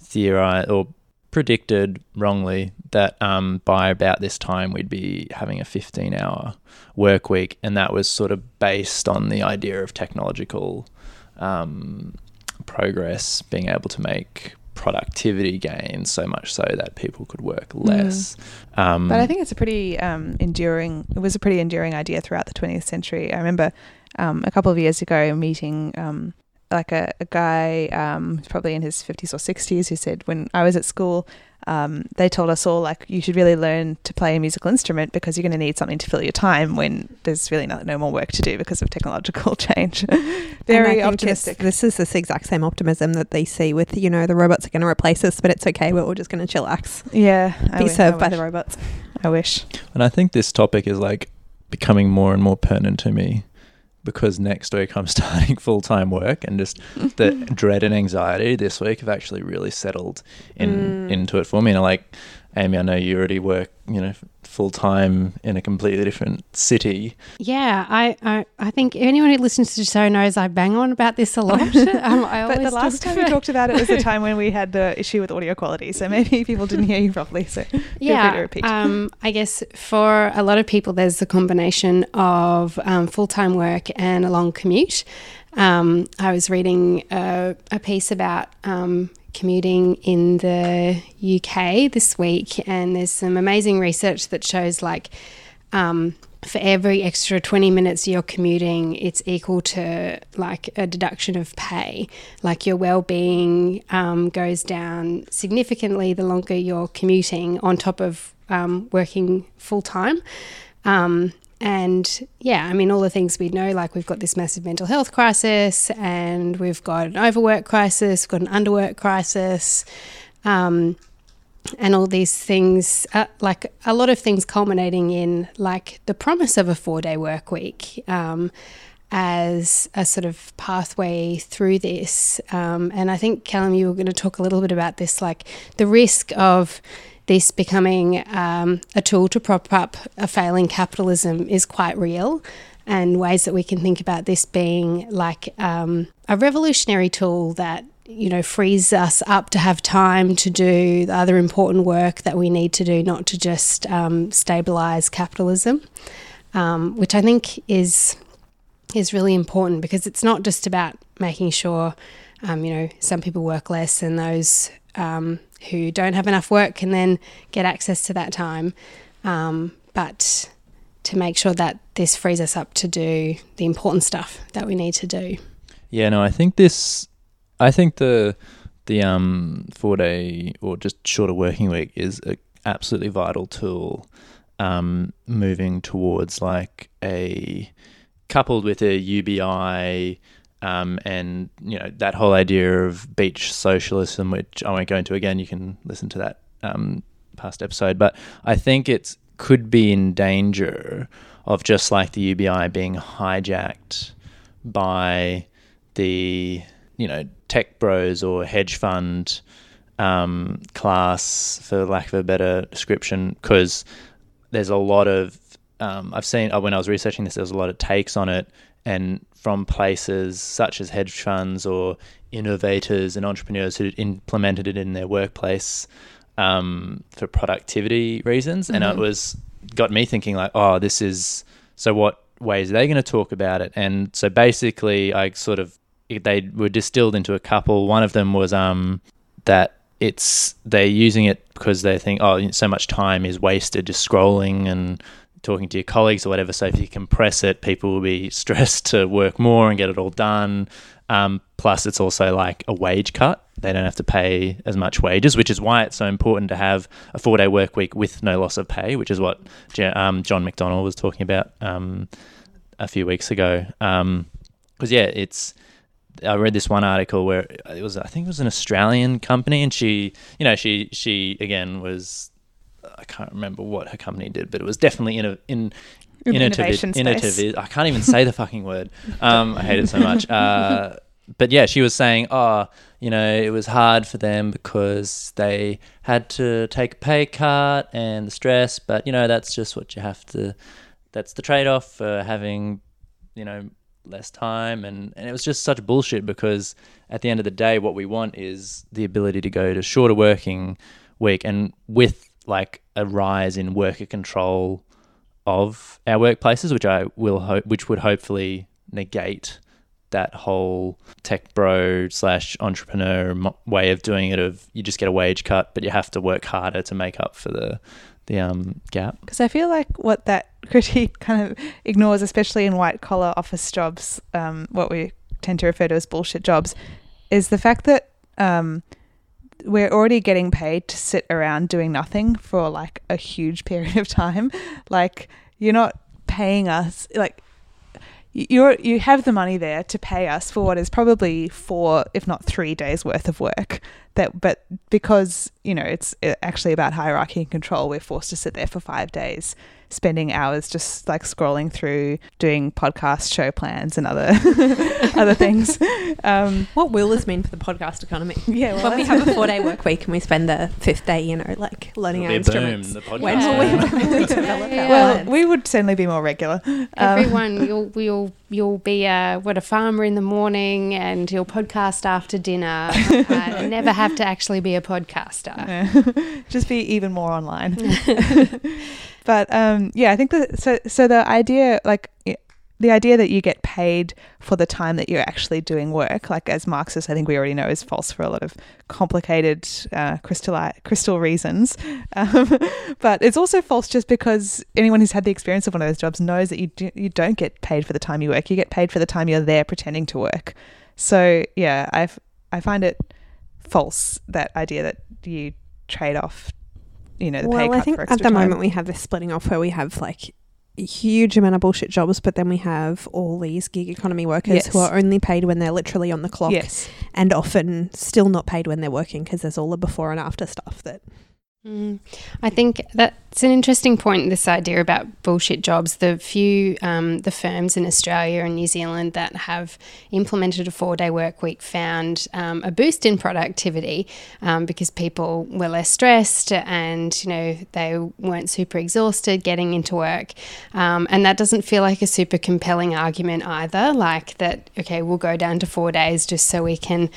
theorized or predicted wrongly that um, by about this time we'd be having a 15 hour work week, and that was sort of based on the idea of technological um, progress being able to make productivity gains so much so that people could work less. Um, But I think it's a pretty um, enduring. It was a pretty enduring idea throughout the 20th century. I remember um, a couple of years ago meeting um, like a, a guy um, probably in his 50s or 60s who said when I was at school. Um, they told us all like you should really learn to play a musical instrument because you're going to need something to fill your time when there's really no, no more work to do because of technological change. Very optimistic. This is this exact same optimism that they see with, you know, the robots are going to replace us, but it's okay. We're all just going to chillax. Yeah, Be wi- served I by the robots. I wish. And I think this topic is like becoming more and more pertinent to me because next week I'm starting full time work and just the dread and anxiety this week have actually really settled in Mm. into it for me. And I like Amy, I know you already work, you know, full time in a completely different city. Yeah, I, I, I think anyone who listens to the show knows I bang on about this a lot. um, I But the last time we talked about it was the time when we had the issue with audio quality. So maybe people didn't hear you properly. So feel free to yeah, repeat. um, I guess for a lot of people, there's a combination of um, full time work and a long commute. Um, I was reading a, a piece about um, commuting in the UK this week, and there's some amazing research that shows like um, for every extra 20 minutes you're commuting, it's equal to like a deduction of pay. Like your well being um, goes down significantly the longer you're commuting, on top of um, working full time. Um, and yeah, I mean, all the things we know, like we've got this massive mental health crisis, and we've got an overwork crisis, we've got an underwork crisis. Um, and all these things, uh, like a lot of things culminating in like the promise of a four day work week um, as a sort of pathway through this. Um, and I think, Callum, you were going to talk a little bit about this, like the risk of this becoming um, a tool to prop up a failing capitalism is quite real. And ways that we can think about this being like um, a revolutionary tool that you know, frees us up to have time to do the other important work that we need to do, not to just um, stabilize capitalism, um, which I think is is really important because it's not just about making sure, um, you know, some people work less and those um, who don't have enough work can then get access to that time, um, but to make sure that this frees us up to do the important stuff that we need to do. Yeah, no, I think this I think the the um four day or just shorter working week is a absolutely vital tool um moving towards like a coupled with a UBI um, and you know that whole idea of beach socialism, which I won't go into again. You can listen to that um, past episode, but I think it could be in danger of just like the UBI being hijacked by the you know tech bros or hedge fund um, class, for lack of a better description, because there's a lot of um, I've seen oh, when I was researching this, there was a lot of takes on it, and from places such as hedge funds or innovators and entrepreneurs who implemented it in their workplace um, for productivity reasons, and it was got me thinking like, oh, this is so. What ways are they going to talk about it? And so basically, I sort of they were distilled into a couple. One of them was um that it's they're using it because they think oh so much time is wasted just scrolling and talking to your colleagues or whatever. So if you compress it, people will be stressed to work more and get it all done. Um, plus, it's also like a wage cut. They don't have to pay as much wages, which is why it's so important to have a four day work week with no loss of pay, which is what um, John McDonnell was talking about um, a few weeks ago. Because, yeah, it's. I read this one article where it was, I think it was an Australian company, and she, you know, she, she again was, I can't remember what her company did, but it was definitely in a, in, Innovation innovative, innovative. I can't even say the fucking word. Um, I hate it so much. Uh, but yeah, she was saying, oh, you know, it was hard for them because they had to take a pay cut and the stress. But you know, that's just what you have to. That's the trade-off for having, you know, less time. And and it was just such bullshit because at the end of the day, what we want is the ability to go to shorter working week and with like a rise in worker control of our workplaces, which I will hope, which would hopefully negate that whole tech bro slash entrepreneur way of doing it. Of you just get a wage cut, but you have to work harder to make up for the the um gap. Because I feel like what that critique kind of ignores, especially in white collar office jobs, um, what we tend to refer to as bullshit jobs, is the fact that um, we're already getting paid to sit around doing nothing for like a huge period of time. Like you're not paying us like you're you have the money there to pay us for what is probably four if not three days worth of work that but because you know it's actually about hierarchy and control we're forced to sit there for five days spending hours just like scrolling through doing podcast show plans and other other things. Um, What will this mean for the podcast economy? yeah, well, when we have a four day work week and we spend the fifth day, you know, like learning our It'll be a boom, instruments. the podcast when will we, boom. when will develop our Yeah. well, we would certainly be more regular. Um, Everyone, you'll you'll you'll be uh, what a farmer in the morning, and you'll podcast after dinner. uh, never have to actually be a podcaster. Yeah. just be even more online. But um, yeah, I think so so the idea like the idea that you get paid for the time that you're actually doing work, like as Marxists, I think we already know is false for a lot of complicated uh, crystal crystal reasons. Um, but it's also false just because anyone who's had the experience of one of those jobs knows that you do, you don't get paid for the time you work. You get paid for the time you're there pretending to work. So yeah, I I find it false that idea that you trade off, you know, the pay well, cut I think at the time. moment we have this splitting off where we have like a huge amount of bullshit jobs, but then we have all these gig economy workers Yes. who are only paid when they're literally on the clock yes, and often still not paid when they're working because there's all the before and after stuff that Mm. I think that's an interesting point. This idea about bullshit jobs. The few um, the firms in Australia and New Zealand that have implemented a four day work week found um, a boost in productivity um, because people were less stressed and you know they weren't super exhausted getting into work. Um, and that doesn't feel like a super compelling argument either. Like that, okay, we'll go down to four days just so we can.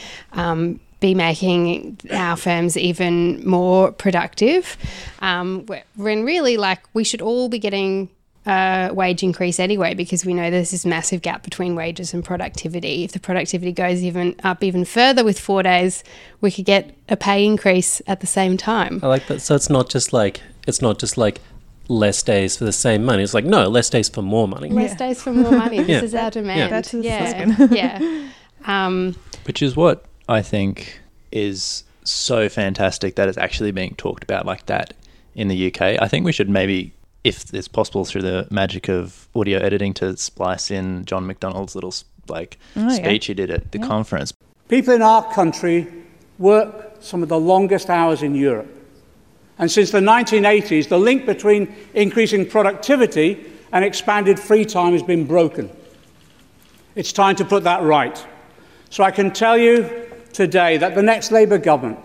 Be making our firms even more productive. Um, when really, like, we should all be getting a wage increase anyway because we know there's this massive gap between wages and productivity. If the productivity goes even up even further with four days, we could get a pay increase at the same time. I like that. So it's not just like it's not just like less days for the same money. It's like no, less days for more money. Less Yeah. days for more money. This Yeah. is our demand. That's yeah, yeah. Um, Which is what I think is so fantastic that it's actually being talked about like that in the UK. I think we should maybe, if it's possible through the magic of audio editing, to splice in John McDonald's little like Oh, yeah. speech he did at the conference. People in our country work some of the longest hours in Europe. And since the 1980s, the link between increasing productivity and expanded free time has been broken. It's time to put that right. So I can tell you today that the next Labour government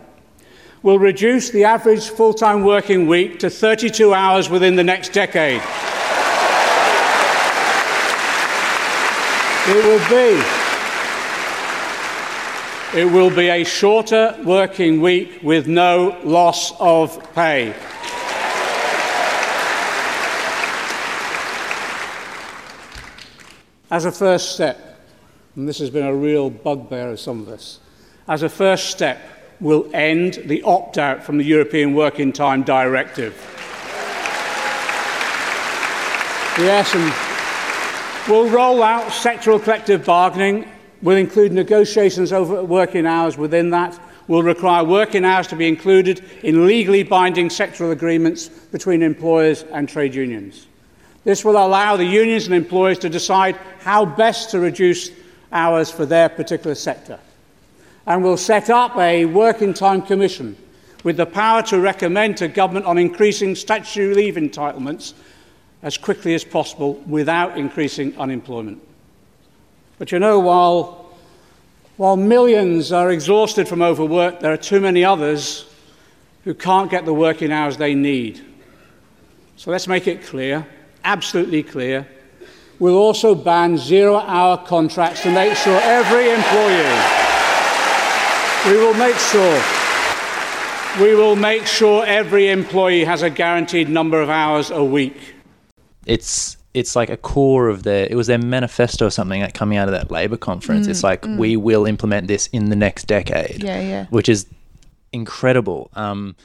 will reduce the average full time working week to 32 hours within the next decade. It will be it will be a shorter working week with no loss of pay. As a first step, and this has been a real bugbear of some of us, as a first step, we'll end the opt out from the European Working Time Directive. Yes, and we'll roll out sectoral collective bargaining We'll include negotiations over working hours within that. We'll require working hours to be included in legally binding sectoral agreements between employers and trade unions. This will allow the unions and employers to decide how best to reduce hours for their particular sector. And we'll set up a working time commission with the power to recommend to government on increasing statutory leave entitlements as quickly as possible without increasing unemployment. But you know, while, while millions are exhausted from overwork, there are too many others who can't get the working hours they need. So let's make it clear, absolutely clear. We'll also ban zero hour contracts to make sure every employee, we will make sure, we will make sure every employee has a guaranteed number of hours a week. It's it's like a core of their it was their manifesto or something that coming out of that labor conference. it's like we will implement this in the next decade. Yeah, yeah. Which is incredible. Um,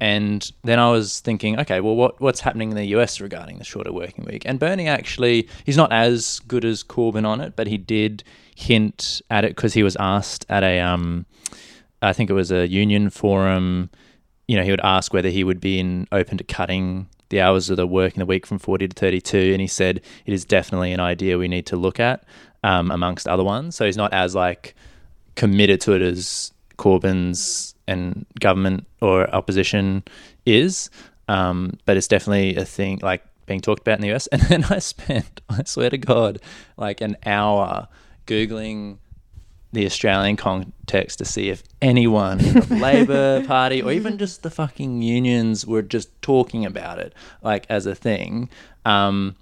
and then I was thinking, okay, well, what what's happening in the US regarding the shorter working week? And Bernie actually, he's not as good as Corbyn on it, but he did hint at it because he was asked at a, um, I think it was a union forum. You know, he would ask whether he would be in, open to cutting the hours of the work in the week from 40 to 32 and he said it is definitely an idea we need to look at um, amongst other ones so he's not as like committed to it as Corbyn's and government or opposition is um, but it's definitely a thing like being talked about in the US. And then I spent, I swear to God, like an hour Googling the Australian context to see if anyone in the Labor Party or even just the fucking unions were just talking about it, like as a thing. Um,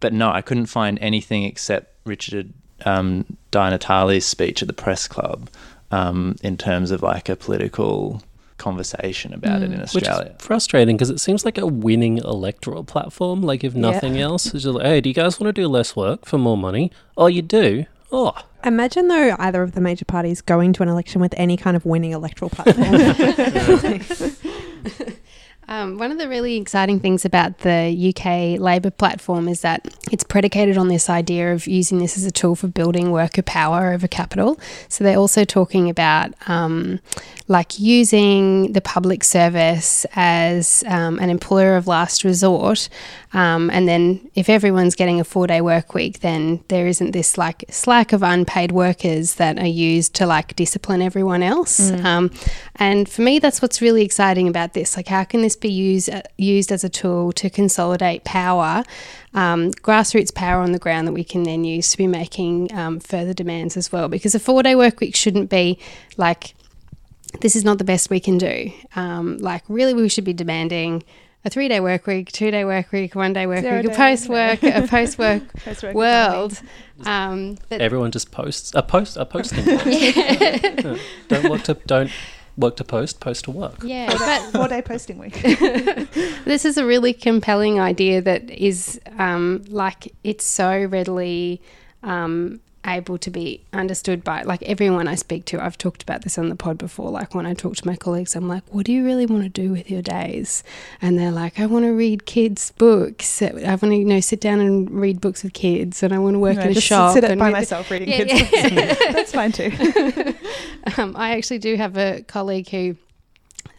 but no, I couldn't find anything except Richard um, Di Natale's speech at the press club um, in terms of like a political conversation about it in Which Australia. is frustrating because it seems like a winning electoral platform. Like, if nothing else, it's just like, hey, do you guys want to do less work for more money? Oh, you do? Oh, Imagine though either of the major parties going to an election with any kind of winning electoral platform. Um, one of the really exciting things about the UK Labor platform is that it's predicated on this idea of using this as a tool for building worker power over capital. So they're also talking about um, like using the public service as um, an employer of last resort. Um, and then if everyone's getting a four day work week, then there isn't this like slack of unpaid workers that are used to like discipline everyone else. Um, and for me, that's what's really exciting about this. Like, how can this be used uh, used as a tool to consolidate power, um, grassroots power on the ground that we can then use to be making um, further demands as well? Because a four day work week shouldn't be like this is not the best we can do. Um, like, really, we should be demanding a three day work week, two day work week, one day work Zero week, a post work, a post work world. Um, but everyone just posts a post a posting. Yeah. Don't work to don't work to post. Post to work. yeah, but Four day posting week. this is a really compelling idea that is um, like it's so readily um, able to be understood by like everyone I speak to. I've talked about this on the pod before. Like when I talk to my colleagues, I'm like, "What do you really want to do with your days?" And they're like, "I want to read kids' books. I want to you know sit down and read books with kids, and I want to work No, in a shop." sit it and by myself reading Yeah, kids. yeah. books. That's fine too. um, I actually do have a colleague who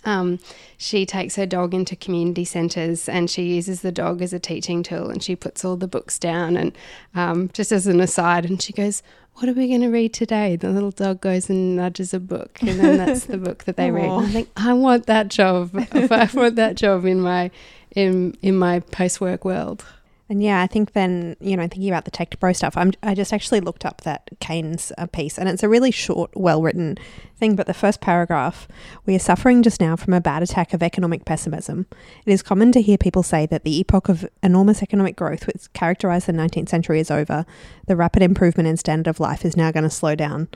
um, she takes her dog into community centres and she uses the dog as a teaching tool and she puts all the books down and um, just as an aside and she goes what are we going to read today? The little dog goes and nudges a book and then that's the book that they read. And I think I want that job. I want that job in my in in my post work world And yeah, I think then, you know, thinking about the tech to pro stuff, I'm, I just actually looked up that Keynes uh, piece and it's a really short, well written thing. But the first paragraph, we are suffering just now from a bad attack of economic pessimism. It is common to hear people say that the epoch of enormous economic growth which characterized the 19th century is over. The rapid improvement in standard of life is now going to slow down.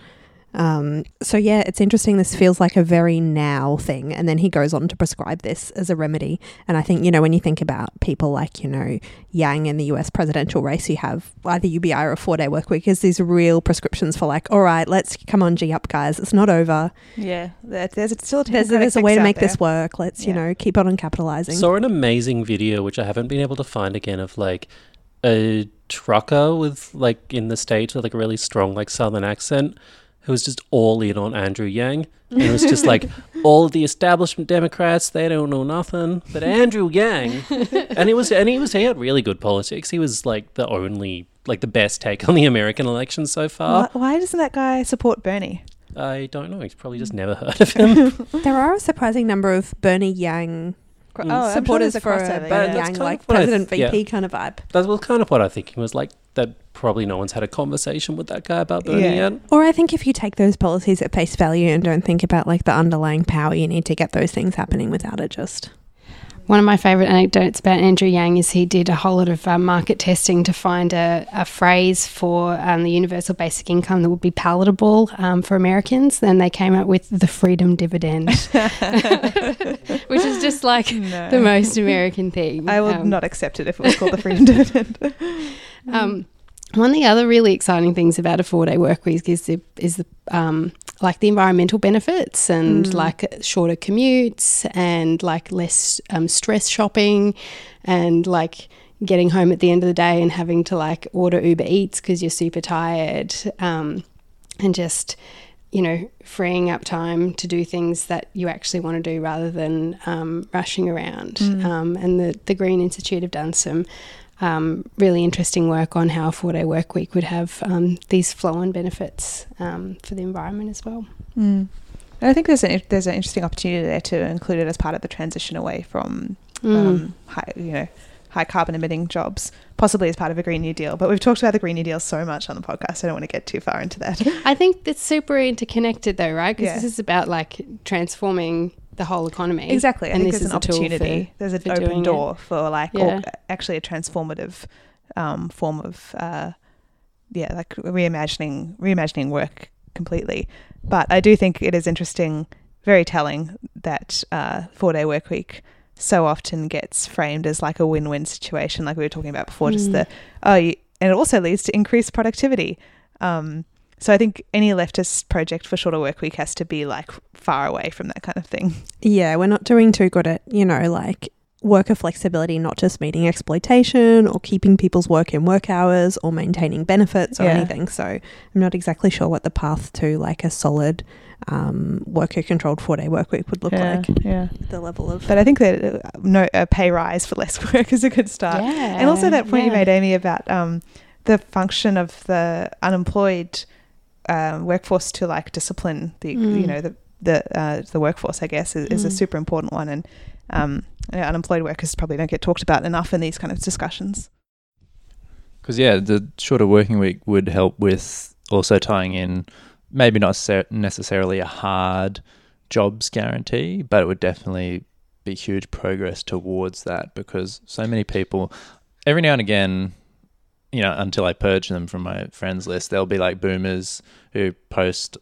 Um, so yeah, it's interesting. This feels like a very now thing, and then he goes on to prescribe this as a remedy. And I think you know when you think about people like you know Yang in the U.S. presidential race, you have either UBI or a four-day work week. Is these real prescriptions for like, all right, let's come on, g up, guys. It's not over. Yeah, there- there's still a There's, there's a way to out make this work. Let's you know keep on capitalizing. Saw an amazing video which I haven't been able to find again of like a trucker with like in the states with like a really strong like southern accent who was just all in on Andrew Yang. And it was just like all of the establishment Democrats, they don't know nothing. But Andrew Yang and it was and he was he had really good politics. He was like the only like the best take on the American election so far. Why, why doesn't that guy support Bernie? I don't know. He's probably just never heard of him. there are a surprising number of Bernie Yang Cro- Mm. Oh, sure supporters a for a crossover, Bernie yeah. Like of what I president th- VP kind of vibe. that was kind of what I thinking was like that probably no one's had a conversation with that guy about Bernie Yeah. yet. Or I think if you take those policies at face value and don't think about like the underlying power you need to get those things happening without it just One of my favourite anecdotes about Andrew Yang is he did a whole lot of um, market testing to find a, a phrase for um, the universal basic income that would be palatable um, for Americans. Then they came up with the freedom dividend, which is just like No. the most American thing. I will Um, not accept it if it was called the freedom dividend. One of the other really exciting things about a four-day work week is the, is the um, like the environmental benefits and like shorter commutes and like less um, stress shopping and like getting home at the end of the day and having to like order Uber Eats because you're super tired um, and just you know freeing up time to do things that you actually want to do rather than um, rushing around. Um, and the the Green Institute have done some um, really interesting work on how a four day work week would have um, these flow on benefits um, for the environment as well. Mm. I think there's an there's an interesting opportunity there to include it as part of the transition away from Mm. um, high, you know high carbon emitting jobs, possibly as part of a Green New Deal. But we've talked about the Green New Deal so much on the podcast, I don't want to get too far into that. I think it's super interconnected though, right? Because Yeah. this is about like transforming the whole economy. Exactly. I And this there's an is a tool opportunity. for- there's an open doing it. door for like Yeah. actually a transformative um, form of uh, yeah, like reimagining reimagining work completely. But I do think it is interesting, very telling that uh, four day work week so often gets framed as like a win win situation, like we were talking about before. Just Mm. the oh, you, and it also leads to increased productivity. Um, so I think any leftist project for shorter work week has to be like far away from that kind of thing. Yeah, we're not doing too good at, you know, like worker flexibility, not just meeting exploitation or keeping people's work in work hours or maintaining benefits or Yeah. anything. So I'm not exactly sure what the path to like a solid um, worker controlled four day work week would look yeah, like. yeah. The level of. But I think that uh, no a pay rise for less work is a good start. Yeah. And also that point you made, Amy, about um, the function of the unemployed um, workforce to like discipline the you Mm. know the the uh, the workforce. I guess is, is a Mm. super important one, and um, yeah, unemployed workers probably don't get talked about enough in these kind of discussions. Because yeah, the shorter working week would help with also tying in maybe not necessarily a hard jobs guarantee, but it would definitely be huge progress towards that because so many people every now and again, you know, until I purge them from my friends list, there'll be like boomers who post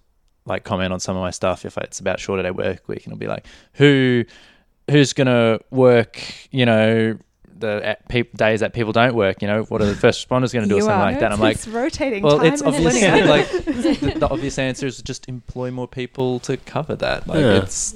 like comment on some of my stuff. If it's about shorter day work week and it'll be like who who's gonna work, you know, the days that people don't work, you know, what are the first responders going to do or something are. like that? I'm like, it's rotating. well, time it's and obviously linear. like the, the obvious answer is just employ more people to cover that. Like Yeah. it's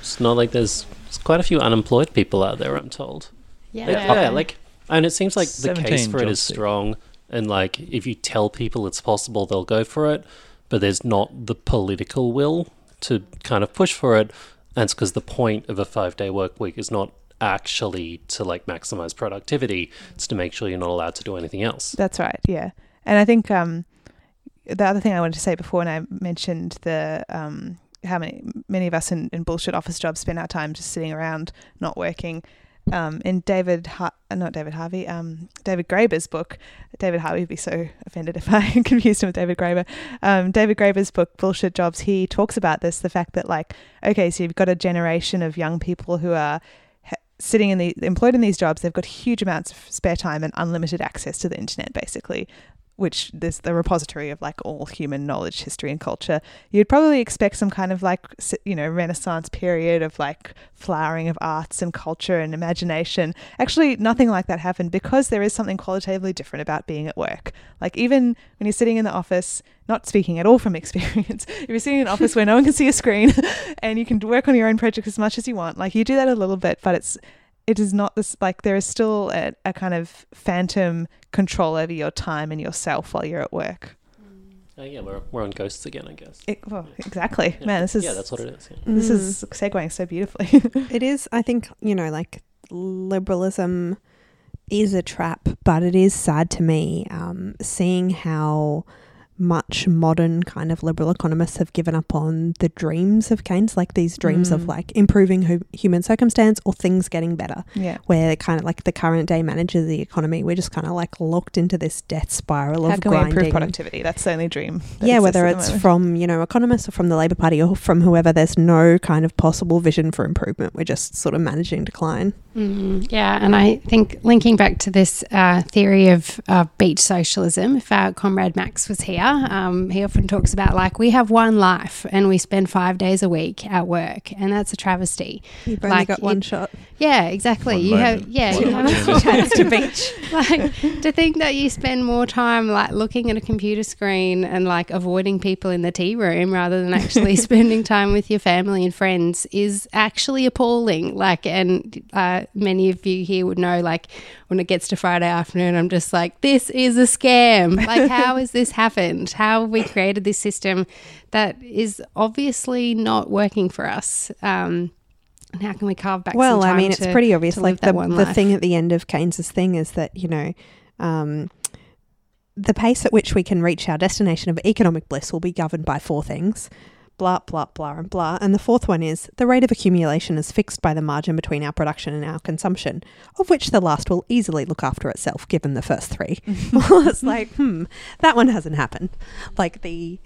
It's not like there's, there's quite a few unemployed people out there. I'm told. Yeah. Like, yeah, like, and it seems like the case for it job is seekers. strong, and like if you tell people it's possible, they'll go for it. But there's not the political will to kind of push for it, and it's because the point of a five-day work week is not actually to like maximize productivity; it's to make sure you're not allowed to do anything else. That's right. Yeah, and I think um, the other thing I wanted to say before, and I mentioned the um, how many many of us in, in bullshit office jobs spend our time just sitting around not working. Um, in David, uh, not David Harvey, um, David Graeber's book, David Harvey would be so offended if I confused him with David Graeber. Um, David Graeber's book, Bullshit Jobs, he talks about this the fact that, like, okay, so you've got a generation of young people who are ha- sitting in the employed in these jobs, they've got huge amounts of spare time and unlimited access to the internet, basically, which is the repository of like all human knowledge, history, and culture. You'd probably expect some kind of like you know Renaissance period of like flowering of arts and culture and imagination. Actually, nothing like that happened because there is something qualitatively different about being at work. Like even when you're sitting in the office, not speaking at all from experience, if you're sitting in an office where no one can see a screen and you can work on your own project as much as you want, like you do that a little bit, but it's it is not this like there is still a, a kind of phantom control over your time and yourself while you're at work. Oh, yeah, we're, we're on ghosts again, I guess. It, well, exactly, Yeah. man. This is yeah, that's what it is. Yeah. This Mm. is segueing so beautifully. It is, I think, you know, like liberalism is a trap, but it is sad to me um, seeing how much modern kind of liberal economists have given up on the dreams of Keynes, like these dreams of Mm. like improving hu- human circumstance or things getting better, yeah. where kind of like the current day managers of the economy, we're just kind of like locked into this death spiral How of can we grinding. improve productivity? That's the only dream. Yeah, whether it's from, you know, economists or from the Labour Party or from whoever, there's no kind of possible vision for improvement. We're just sort of managing decline. Mm, yeah, and I think linking back to this uh, theory of uh, beach socialism, if our comrade Max was here, um, he often talks about like we have one life and we spend five days a week at work, and that's a travesty. You've only Like, got one it- shot. Yeah, exactly. One you have yeah, One you have opportunity. chance to beach. like to think that you spend more time like looking at a computer screen and like avoiding people in the tea room rather than actually spending time with your family and friends is actually appalling. Like, and uh, many of you here would know, like when it gets to Friday afternoon, I'm just like, this is a scam. Like, how has this happened? How have we created this system that is obviously not working for us? Um, and how can we carve back? Well, I mean, it's to- pretty obvious. Like the, one the thing at the end of Keynes's thing is that, you know, um, the pace at which we can reach our destination of economic bliss will be governed by four things blah, blah, blah, and blah. And the fourth one is the rate of accumulation is fixed by the margin between our production and our consumption, of which the last will easily look after itself, given the first three. well, it's like, hmm, that one hasn't happened. Like the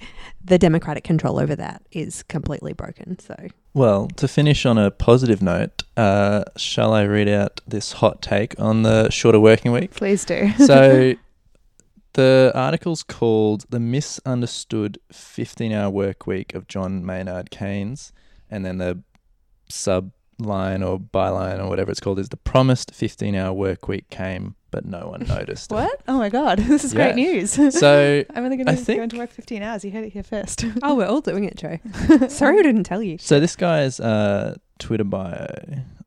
the democratic control over that is completely broken. So Well, to finish on a positive note, uh, shall I read out this hot take on the shorter working week? Please do. So, the article's called The Misunderstood 15 Hour Work Week of John Maynard Keynes. And then the subline or byline or whatever it's called is The Promised 15 Hour Work Week came, but no one noticed. what? Oh my god, this is Yeah. great news. So, I'm only going I to go into work 15 hours. You heard it here first. Oh, we're all doing it, Joe. Sorry we didn't tell you. so this guy's uh, Twitter bio,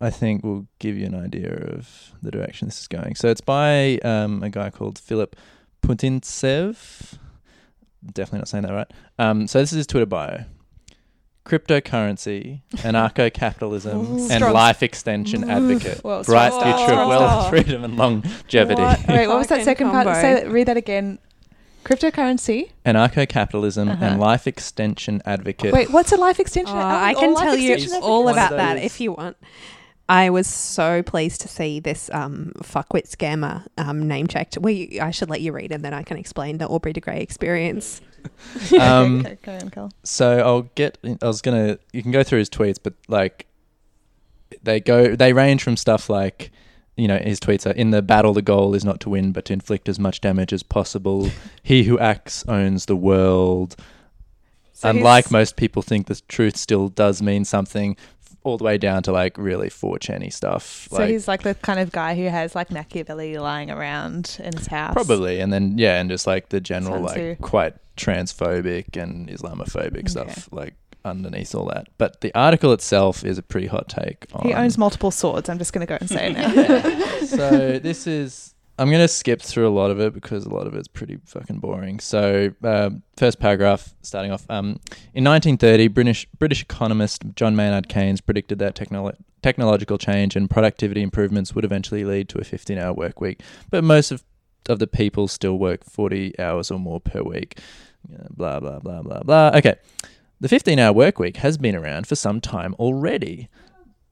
I think, will give you an idea of the direction this is going. So it's by um, a guy called Philip Putintsev. Definitely not saying that right. Um, so this is his Twitter bio. Cryptocurrency, anarcho-capitalism, and Strong. life extension advocate. Well, Bright strong future start. of wealth, freedom, and longevity. What? Wait, what was that Fucking second part? Say that, read that again. Cryptocurrency. Anarcho-capitalism Uh-huh. and life extension advocate. Wait, what's a life extension? Oh, Oh, I can tell you all one advocate? of about that if you want. I was so pleased to see this um, fuckwit scammer um, name checked. Well, you, I should let you read and then I can explain the Aubrey de Grey experience. Um, okay, go on, Carl. So I'll get. I was gonna. You can go through his tweets, but like, they go. They range from stuff like, you know, his tweets are in the battle. The goal is not to win, but to inflict as much damage as possible. he who acts owns the world. So Unlike most people think, the truth still does mean something. All the way down to like really 4chan stuff. So like, he's like the kind of guy who has like Machiavelli lying around in his house. Probably, and then yeah, and just like the general like quite transphobic and Islamophobic Okay. stuff like underneath all that. But the article itself is a pretty hot take. On, He owns multiple swords. I'm just going to go and say it now. so this is I'm gonna skip through a lot of it because a lot of it's pretty fucking boring. So um, first paragraph, starting off. Um, in 1930, British British economist John Maynard Keynes predicted that technolo- technological change and productivity improvements would eventually lead to a 15-hour work week. But most of of the people still work 40 hours or more per week. Blah blah blah blah blah. Okay. The 15 hour work week has been around for some time already.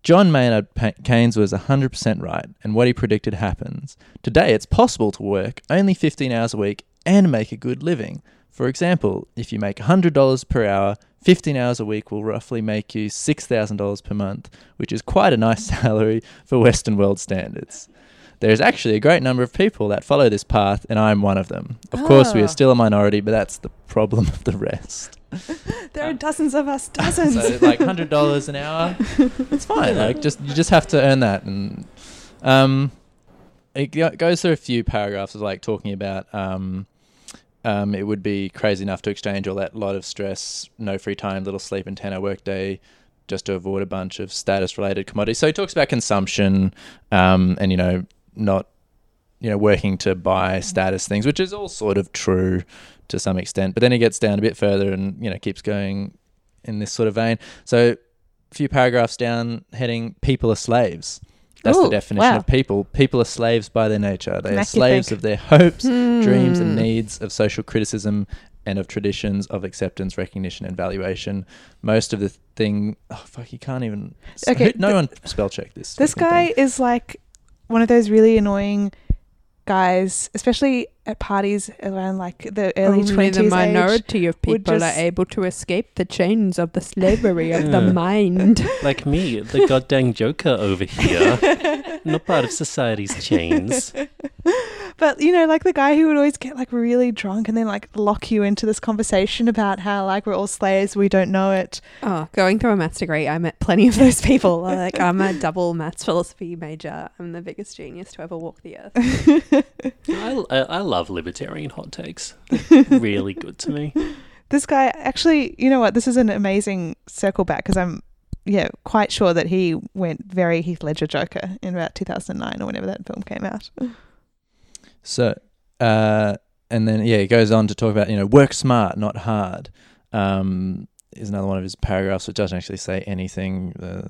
John Maynard Keynes was 100% right, and what he predicted happens. Today, it's possible to work only 15 hours a week and make a good living. For example, if you make $100 per hour, 15 hours a week will roughly make you $6,000 per month, which is quite a nice salary for Western world standards. There is actually a great number of people that follow this path, and I'm one of them. Of course, we Oh. are still a minority, but that's the problem of the rest. there are dozens of us, dozens. So like hundred dollars an hour, it's fine. Like just you just have to earn that, and um, it goes through a few paragraphs of like talking about um, um, it would be crazy enough to exchange all that lot of stress, no free time, little sleep, and ten hour workday. Just to avoid a bunch of status-related commodities. So he talks about consumption, um, and you know, not you know, working to buy status things, which is all sort of true to some extent. But then he gets down a bit further and, you know, keeps going in this sort of vein. So a few paragraphs down, heading people are slaves. That's Ooh, the definition wow. of people. People are slaves by their nature. They are Make you slaves of their hopes, dreams, and Hmm. needs, of social criticism, and of traditions of acceptance, recognition, and valuation. Most of the thing, oh fuck, you can't even. Okay, no one spell check this. This guy thing. is like one of those really annoying guys, especially at parties around like the early Only twenties. the minority of people just- are able to escape the chains of the slavery of the mind. Like me, the goddamn Joker over here. Not part of society's chains. But you know, like the guy who would always get like really drunk and then like lock you into this conversation about how like we're all slaves, we don't know it. Oh, going through a maths degree, I met plenty of those people. like I'm a double maths philosophy major. I'm the biggest genius to ever walk the earth. I, I, I love libertarian hot takes. They're really good to me. This guy actually, you know what? This is an amazing circle back because I'm yeah quite sure that he went very Heath Ledger Joker in about 2009 or whenever that film came out. So, uh, and then yeah, he goes on to talk about you know work smart, not hard. Um, is another one of his paragraphs which doesn't actually say anything. Uh,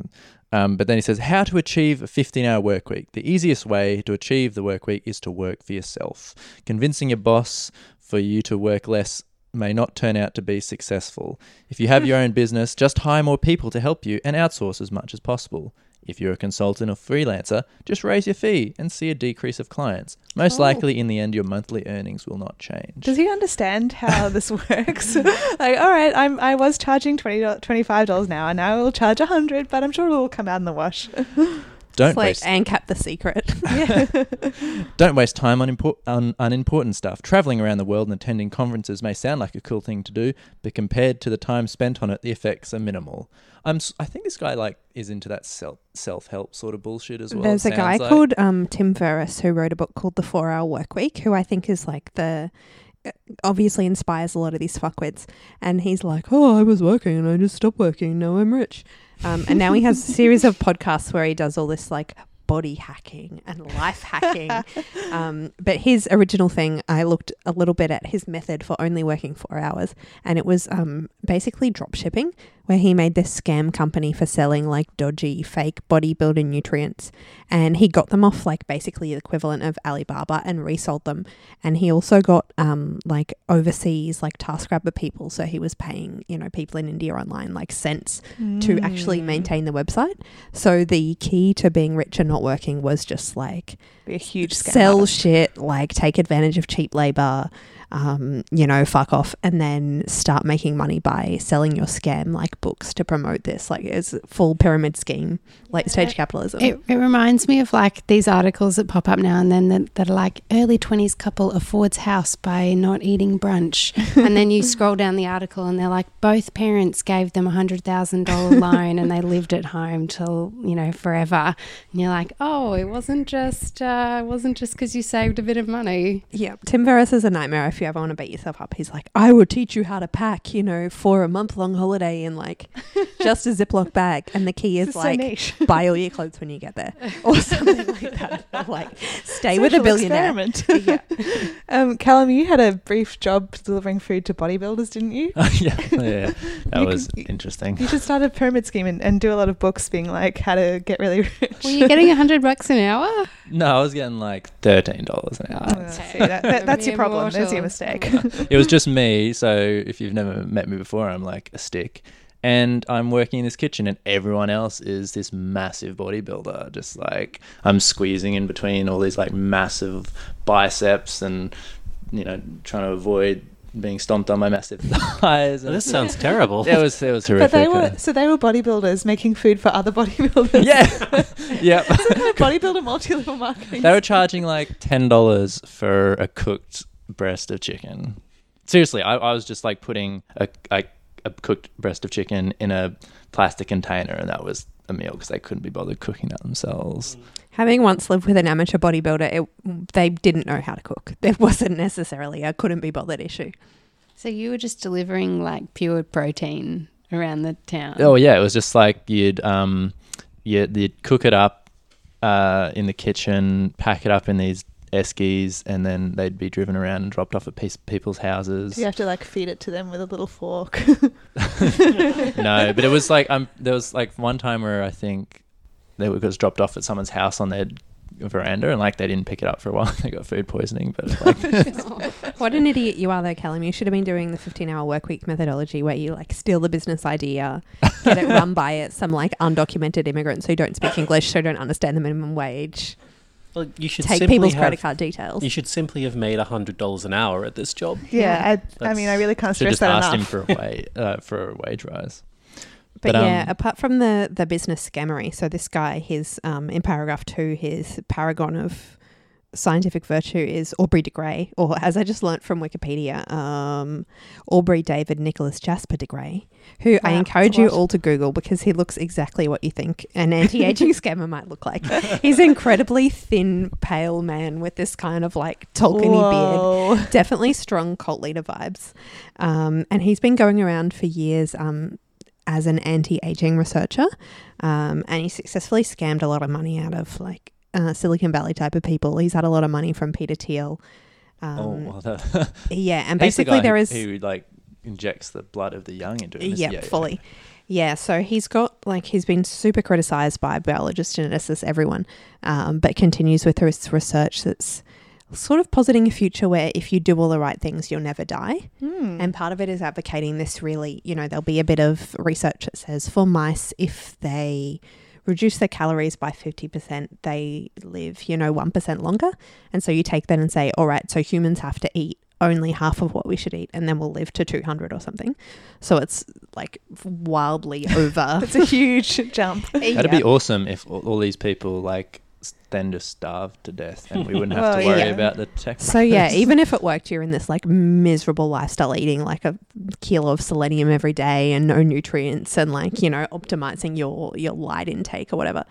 um, but then he says how to achieve a 15-hour work week. The easiest way to achieve the work week is to work for yourself. Convincing your boss for you to work less may not turn out to be successful. If you have your own business, just hire more people to help you and outsource as much as possible. If you're a consultant or freelancer, just raise your fee and see a decrease of clients. Most Oh. likely, in the end, your monthly earnings will not change. Does he understand how this works? like, all right, I'm I was charging twenty five dollars an hour. Now I will charge a hundred, but I'm sure it will come out in the wash. Don't like waste ANCAP the secret. Don't waste time on, impor- on unimportant stuff. Traveling around the world and attending conferences may sound like a cool thing to do, but compared to the time spent on it, the effects are minimal. I'm, I think this guy like is into that self self help sort of bullshit as well. There's a guy like. called um, Tim Ferriss who wrote a book called The Four Hour Work Week, who I think is like the uh, obviously inspires a lot of these fuckwits. And he's like, "Oh, I was working and I just stopped working. Now I'm rich." Um, and now he has a series of podcasts where he does all this like body hacking and life hacking. Um, but his original thing, I looked a little bit at his method for only working four hours, and it was um, basically drop shipping, where he made this scam company for selling like dodgy fake bodybuilder nutrients, and he got them off like basically the equivalent of Alibaba and resold them. And he also got um, like overseas like TaskRabbit people, so he was paying you know people in India online like cents to actually Mm. maintain the website. So the key to being rich and not working was just like be a huge scam sell shit, like take advantage of cheap labor, um, you know, fuck off, and then start making money by selling your scam like books to promote this. Like it's a full pyramid scheme, late stage capitalism. It, it reminds me of like these articles that pop up now and then that, that are like early 20s couple affords house by not eating brunch. and then you scroll down the article and they're like, both parents gave them a $100,000 loan and they lived at home till, you know, forever. And you're like, oh, it wasn't just, uh, it wasn't just because you saved a bit of money. yeah, Tim Ferriss is a nightmare if you ever want to beat yourself up. He's like, I will teach you how to pack, you know, for a month long holiday in like just a Ziploc bag, and the key is This is like so buy all your clothes when you get there, or something like that. Or, like stay with a billionaire. experiment. Yeah. um, Callum, you had a brief job delivering food to bodybuilders, didn't you? yeah, yeah, that You was could- interesting. You should start a pyramid scheme and, and do a lot of books being like how to get really rich. Were you getting a 100 bucks an hour? No, I was getting like thirteen dollars an hour. Uh, see, that, that, that's your problem. There's your mortal. Mistake. it was just me. So if you've never met me before, I'm like a stick. And I'm working in this kitchen, and everyone else is this massive bodybuilder. Just like I'm squeezing in between all these like massive biceps, and you know, trying to avoid being stomped on my massive thighs. And This sounds terrible. it was it was but they were so they were bodybuilders making food for other bodybuilders. yeah, yep. bodybuilder multi-level marketing. they were charging like ten dollars for a cooked breast of chicken. Seriously, I, I was just like putting a, a a cooked breast of chicken in a plastic container, and that was a meal because they couldn't be bothered cooking that themselves. Having once lived with an amateur bodybuilder, it, they didn't know how to cook. There wasn't necessarily a couldn't be bothered issue. So you were just delivering like pure protein around the town. Oh yeah, it was just like you'd um, you'd, you'd cook it up uh, in the kitchen, pack it up in these eskies, and then they'd be driven around and dropped off at piece, people's houses. Do you have to like feed it to them with a little fork? no, but it was like um, there was like one time where I think they were was dropped off at someone's house on their veranda, and like they didn't pick it up for a while. they got food poisoning, but like, What an idiot you are, though, Callum. You should have been doing the 15 hour work week methodology where you like steal the business idea, get it run by it, some like undocumented immigrants who don't speak English, so don't understand the minimum wage, Well, you should take people's have, credit card details. You should simply have made hundred dollars an hour at this job. yeah, I, I mean, I really can't should stress just that asked enough. him for a wage uh, for a wage rise. But, But, yeah, um, apart from the the business scammery, so this guy, his um, in paragraph two, his paragon of scientific virtue is Aubrey de Grey, or as I just learnt from Wikipedia, um, Aubrey David Nicholas Jasper de Grey, who I encourage you all to Google because he looks exactly what you think an anti-aging scammer might look like. He's an incredibly thin, pale man with this kind of like Tolkien beard definitely strong cult leader vibes. Um, and he's been going around for years um, as an anti-aging researcher, um, and he successfully scammed a lot of money out of like uh, Silicon Valley type of people. He's had a lot of money from Peter Thiel. Um, oh, well, that, yeah, and He's the basically guy there who- is who like injects the blood of the young into him. yeah, yeah, fully. Yeah, so he's got like he's been super criticized by biologists, geneticists, everyone, um, but continues with his research that's sort of positing a future where if you do all the right things, you'll never die. Hmm. And part of it is advocating this really, you know, there'll be a bit of research that says for mice, if they reduce their calories by 50%, they live, you know, 1% longer. And so you take that and say, all right, so humans have to eat only half of what we should eat and then we'll live to 200 or something. So it's like wildly over. It's a huge jump. That'd be awesome if all, all these people like s- then just starved to death and we wouldn't have Well, to worry yeah. about the tech. So yeah, even if it worked, you're in this like miserable lifestyle, eating like a kilo of selenium every day and no nutrients, and like you know optimizing your your light intake or whatever.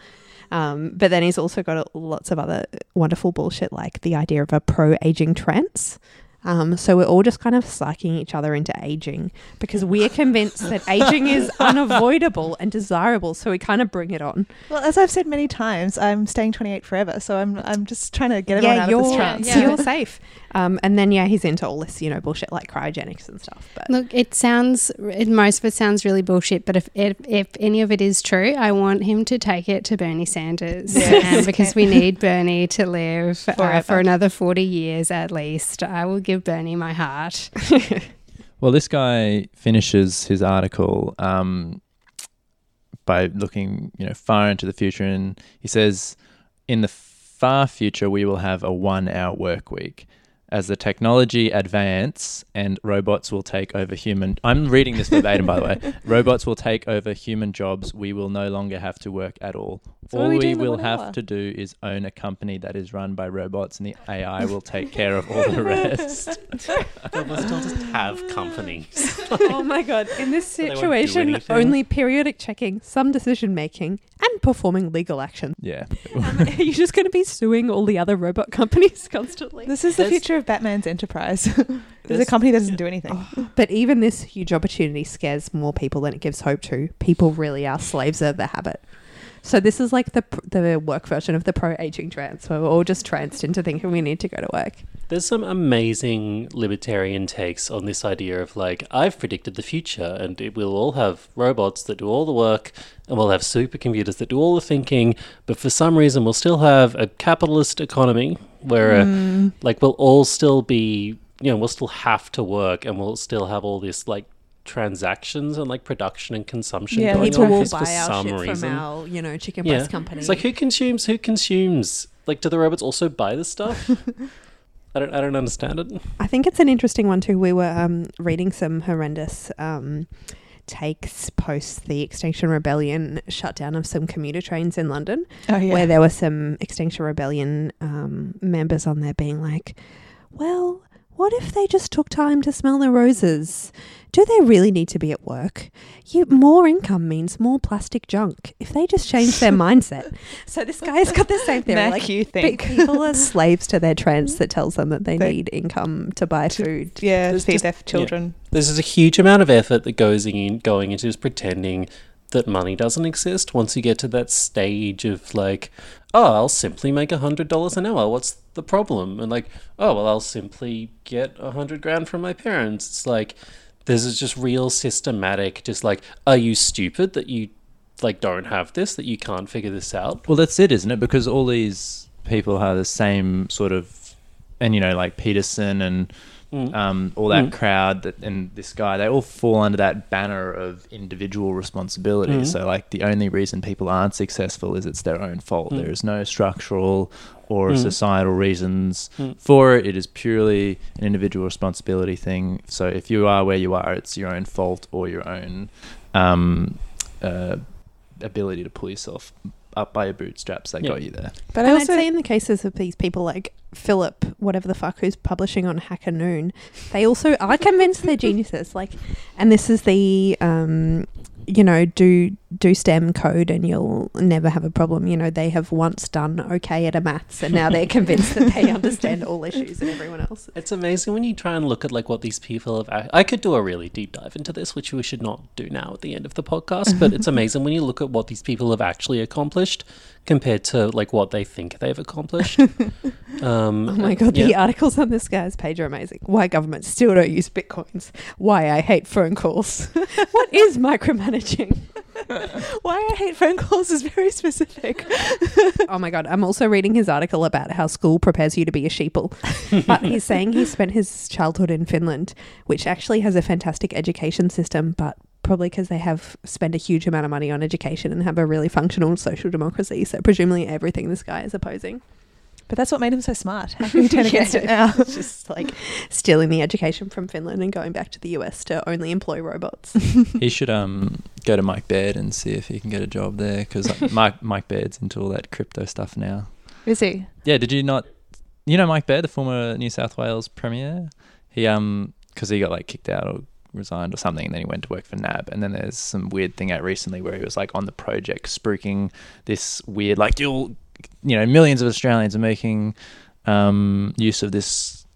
Um, but then he's also got lots of other wonderful bullshit, like the idea of a pro aging trance. Um, so we're all just kind of psyching each other into aging because we're convinced that aging is unavoidable and desirable. So we kind of bring it on. Well, as I've said many times, I'm staying 28 forever, so I'm I'm just trying to get everyone out of this you're, trance. Yeah. you're safe. Um, and then yeah, he's into all this, you know, bullshit like cryogenics and stuff. But Look, it sounds, it, most of it sounds really bullshit, but if, if if any of it is true, I want him to take it to Bernie Sanders Yes. because we need Bernie to live uh, for another 40 years at least. I will give Bernie my heart. Well, this guy finishes his article um, by looking, you know, far into the future, and he says, "In the far future, we will have a one-hour work week." As the technology advance and robots will take over human, I'm reading this verbatim by the way. Robots will take over human jobs. We will no longer have to work at all. So all we we, do in the will have hour? to do is own a company that is run by robots, and the AI will take care of all the rest. But we'll just have companies. oh my god! In this They won't do situation, only periodic checking, some decision making, and performing legal action. Yeah. Um, are you just going to be suing all the other robot companies constantly? This is the future of Batman's enterprise. There's a company that doesn't do anything. Oh. But even this huge opportunity scares more people than it gives hope to. People really are slaves of the habit. So this is like the the work version of the pro aging trance, where we're all just tranced into thinking we need to go to work. There's some amazing libertarian takes on this idea of like, I've predicted the future and it will all have robots that do all the work and we'll have supercomputers that do all the thinking, but for some reason we'll still have a capitalist economy where uh, like we'll all still be, you know, we'll still have to work and we'll still have all this like transactions and like production and consumption Yeah, going people on will because for some reason. from our, you know, chicken yeah. It's like who consumes who consumes like do the robots also buy this stuff? I don't I don't understand it. I think it's an interesting one too. We were um, reading some horrendous um, takes post the Extinction Rebellion shutdown of some commuter trains in London, Oh yeah. where there were some Extinction Rebellion um, members on there being like, "Well, what if they just took time to smell the roses? Do they really need to be at work? You, more income means more plastic junk. If they just change their mindset." So this guy's got the same theory. Mac, like, you think? people are slaves to their trance that tells them that they, They- need income to buy To- food. yeah, There's feed just- their children. There's just a huge amount of effort that goes in going into just pretending that money doesn't exist. Once you get to that stage of like, oh, I'll simply make a hundred dollars an hour. What's the problem? And like, oh well, I'll simply get a hundred grand from my parents. It's like this is just real systematic. Just like, are you stupid that you like don't have this? That you can't figure this out? Well, that's it, isn't it? Because all these people have the same sort of, and you know, like Peterson and Mm. um, all that Mm. crowd that and this guy, they all fall under that banner of individual responsibility. Mm. So, like, the only reason people aren't successful is it's their own fault. Mm. There is no structural or Mm. societal reasons Mm. for it. It is purely an individual responsibility thing. So, if you are where you are, it's your own fault or your own um, uh, ability to pull yourself up by your bootstraps that Yeah. got you there. But And I I'd also say in the cases of these people like Philip, whatever the fuck, who's publishing on Hacker Noon, they also are convinced they're geniuses. Like, and this is the, um, you know, do do STEM code and you'll never have a problem. You know, they have once done okay at a maths, and now they're convinced that they understand all issues and everyone else. It's amazing when you try and look at like what these people have. I could do a really deep dive into this, which we should not do now at the end of the podcast. But it's amazing when you look at what these people have actually accomplished compared to like what they think they've accomplished. um, Oh my god, the yeah. articles on this guy's page are amazing. Why governments still don't use bitcoins? Why I hate phone calls. what is micromanaging? Why I hate phone calls is very specific. oh my god, I'm also reading his article about how school prepares you to be a sheeple. but he's saying he spent his childhood in Finland, which actually has a fantastic education system, but probably because they have spent a huge amount of money on education and have a really functional social democracy. So presumably everything this guy is opposing. But that's what made him so smart. How can you turn against it now? It's just like stealing the education from Finland and going back to the US to only employ robots. he should um go to Mike Baird and see if he can get a job there because Mike Mike Baird's into all that crypto stuff now. Is he? Yeah, did you not? You know Mike Baird, the former New South Wales premier. He um because he got like kicked out or resigned or something, and then he went to work for NAB. And then there's some weird thing out recently where he was like on the project spruiking this weird like you'll you know millions of Australians are making um, use of this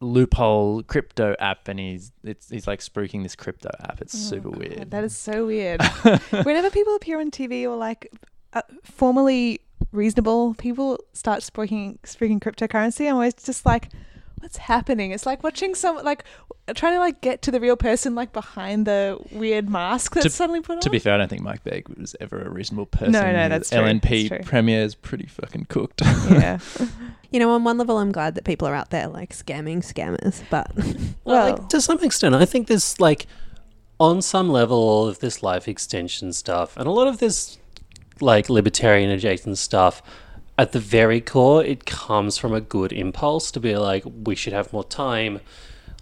loophole crypto app, and he's it's he's like spruiking this crypto app. It's Oh, super God, weird. That is so weird. Whenever people appear on TV or like uh, formally reasonable people start speaking speaking cryptocurrency, I'm always just like, what's happening? It's like watching some like trying to like get to the real person like behind the weird mask that's To- suddenly put on. to be fair, I don't think Mike Baird was ever a reasonable person. no, no, that's true, LNP that's true. premier is pretty fucking cooked. yeah. you know, on one level, I'm glad that people are out there like scamming scammers, but Well, like, to some extent, I think there's like, on some level, all of this life extension stuff and a lot of this, like, libertarian adjacent stuff, at the very core, it comes from a good impulse to be like, we should have more time,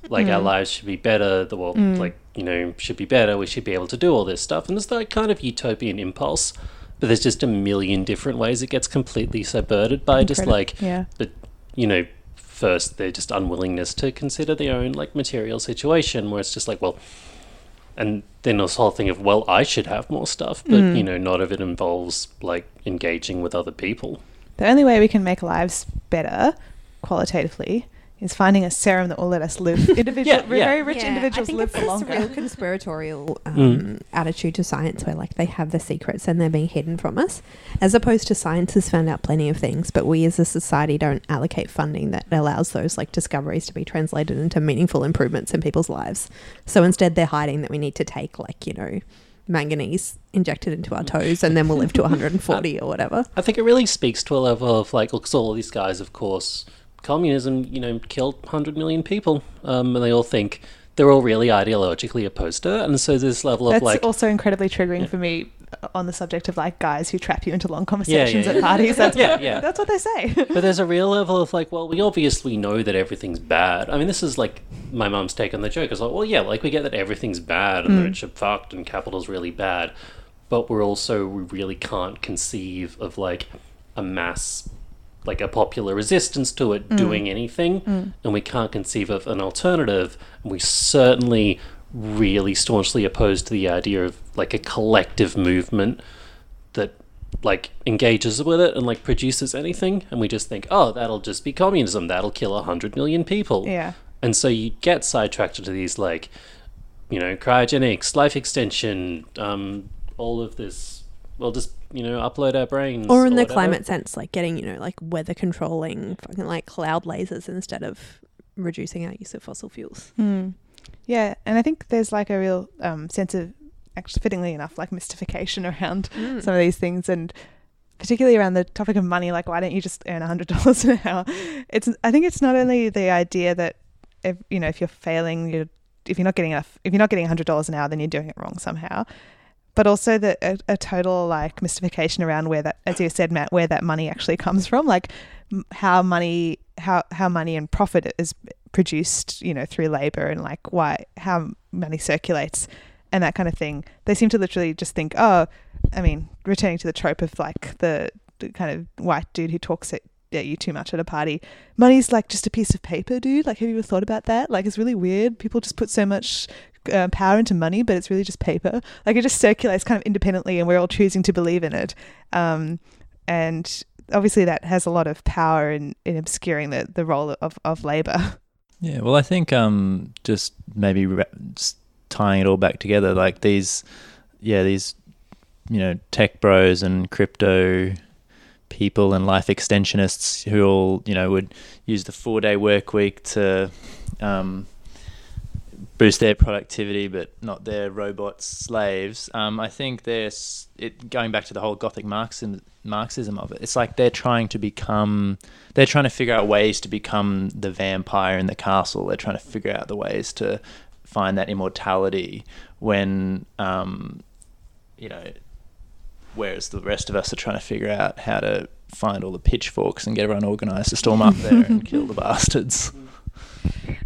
like, our lives should be better, the world, like, you know, should be better, we should be able to do all this stuff. And it's that kind of utopian impulse. But there's just a million different ways it gets completely subverted by just like yeah. but you know first their just unwillingness to consider their own like material situation where it's just like well and then this whole thing of well i should have more stuff but Mm. you know not of it involves like engaging with other people The only way we can make lives better qualitatively is finding a serum that will let us live. Individual, Yeah, yeah. very rich Yeah, individuals I think live it's for this longer. real conspiratorial um, Mm. attitude to science, where like they have the secrets and they're being hidden from us, as opposed to science has found out plenty of things, but we as a society don't allocate funding that allows those like discoveries to be translated into meaningful improvements in people's lives. So instead, they're hiding that we need to take like you know manganese injected into our toes and then we'll live to 140 or whatever. i think it really speaks to a level of like because all of these guys of course communism you know killed 100 million people um, and they all think they're all really ideologically opposed to it and so this level of That's like also incredibly triggering Yeah. for me on the subject of like guys who trap you into long conversations yeah, at yeah. parties. That's Yeah, yeah. That's what they say. but there's a real level of like, well, we obviously know that everything's bad. I mean, this is like my mum's take on the joke. It's like, well, yeah, like we get that everything's bad and the rich are fucked and capital's really bad, but we're also we really can't conceive of like a mass, like a popular resistance to it mm. doing anything, mm. and we can't conceive of an alternative. And we certainly really staunchly opposed to the idea of like a collective movement that like engages with it and like produces anything and we just think oh that'll just be communism that'll kill a hundred million people yeah. and so you get sidetracked into these like you know cryogenics life extension um all of this we'll just you know upload our brains Or in the whatever. climate sense, like getting, you know, like weather controlling, fucking like cloud lasers instead of reducing our use of fossil fuels. Hmm. Yeah, and I think there's like a real um, sense of, actually, fittingly enough, like mystification around Hmm. some of these things, and particularly around the topic of money. Like, why don't you just earn hundred dollars an hour? It's. I think it's not only the idea that, if you know, if you're failing, you're if you're not getting enough, if you're not getting hundred dollars an hour, then you're doing it wrong somehow. But also the a, a total like mystification around where that, as you said, Matt, where that money actually comes from, like how money, how how money and profit is produced, you know, through labor and like why how money circulates and that kind of thing. They seem to literally just think, oh, I mean, returning to the trope of like the, kind of white dude who talks at, at you too much at a party. Money's like just a piece of paper, dude. Like, have you ever thought about that? Like, it's really weird. People just put so much uh, power into money, but it's really just paper. Like, it just circulates kind of independently, and we're all choosing to believe in it. Um, and obviously, that has a lot of power in, in obscuring the, the role of, of labor. Yeah, well, I think um, just maybe ra- s- tying it all back together, like these, yeah, these, you know, tech bros and crypto people and life extensionists who all, you know, would use the four day work week to um, boost their productivity, but not their robot slaves. Um, I think there's it going back to the whole Gothic Marxism, Marxism of it. It's like they're trying to become, they're trying to figure out ways to become the vampire in the castle. They're trying to figure out the ways to find that immortality when, um, you know, whereas the rest of us are trying to figure out how to find all the pitchforks and get everyone organised to storm up there and kill the bastards.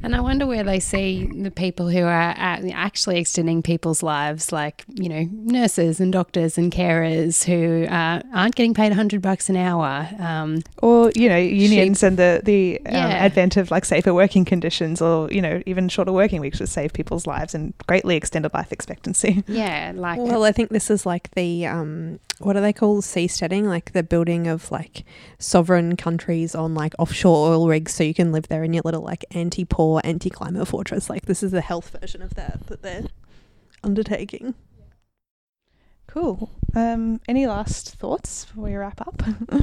And I wonder where they see the people who are actually extending people's lives, like you know, nurses and doctors and carers who uh, aren't getting paid hundred bucks an hour. Um, or you know unions and the the um, Yeah. advent of like safer working conditions or you know even shorter working weeks would save people's lives and greatly extended life expectancy yeah, like Well, I think this is like the um, what do they call seasteading? Like the building of like sovereign countries on like offshore oil rigs, so you can live there in your little like anti-poor, anti-climate fortress. Like this is the health version of that that they're undertaking. cool um any last thoughts before we wrap up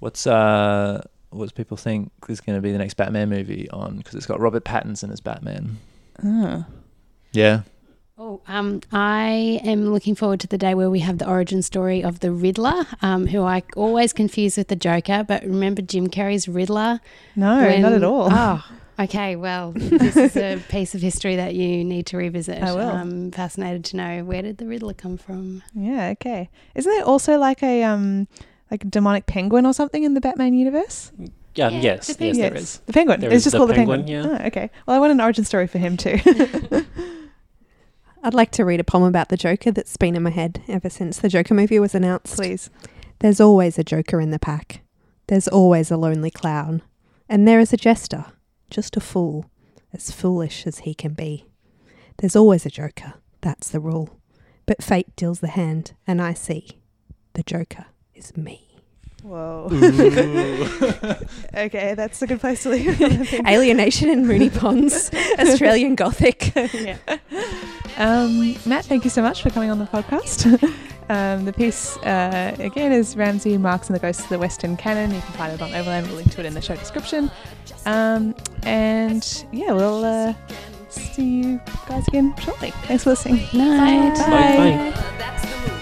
What's uh, what's people think is going to be the next Batman movie on? Because it's got Robert Pattinson as Batman. Ah. Yeah. Oh, um, I am looking forward to the day where we have the origin story of the Riddler, um, who I always confuse with the Joker. But remember Jim Carrey's Riddler? no when- not at all Oh, okay. Well, this is a piece of history that you need to revisit. I will. I'm fascinated to know where did the Riddler come from? yeah okay isn't there also like a um like a demonic penguin or something in the batman universe Yeah, Yeah, yes, the yes, there Yes. is. the penguin There it's is just the called penguin, the penguin yeah. oh, okay well i want an origin story for him too I'd like to read a poem about the Joker that's been in my head ever since the Joker movie was announced. please There's always a Joker in the pack. There's always a lonely clown. And there is a jester, just a fool, as foolish as he can be. There's always a Joker, that's the rule. But fate deals the hand, and I see the Joker is me. Whoa okay that's a good place to leave it I think. Alienation in Moonee Ponds, Australian Gothic. yeah. Um, Matt, thank you so much for coming on the podcast. um, the piece, uh, again, is Ramsay Marx and the Ghosts of the Western Canon. You can find it on Overland. We'll link to it in the show description. Um, and yeah, we'll uh, see you guys again shortly. Thanks for listening. Night. Bye. Bye. That's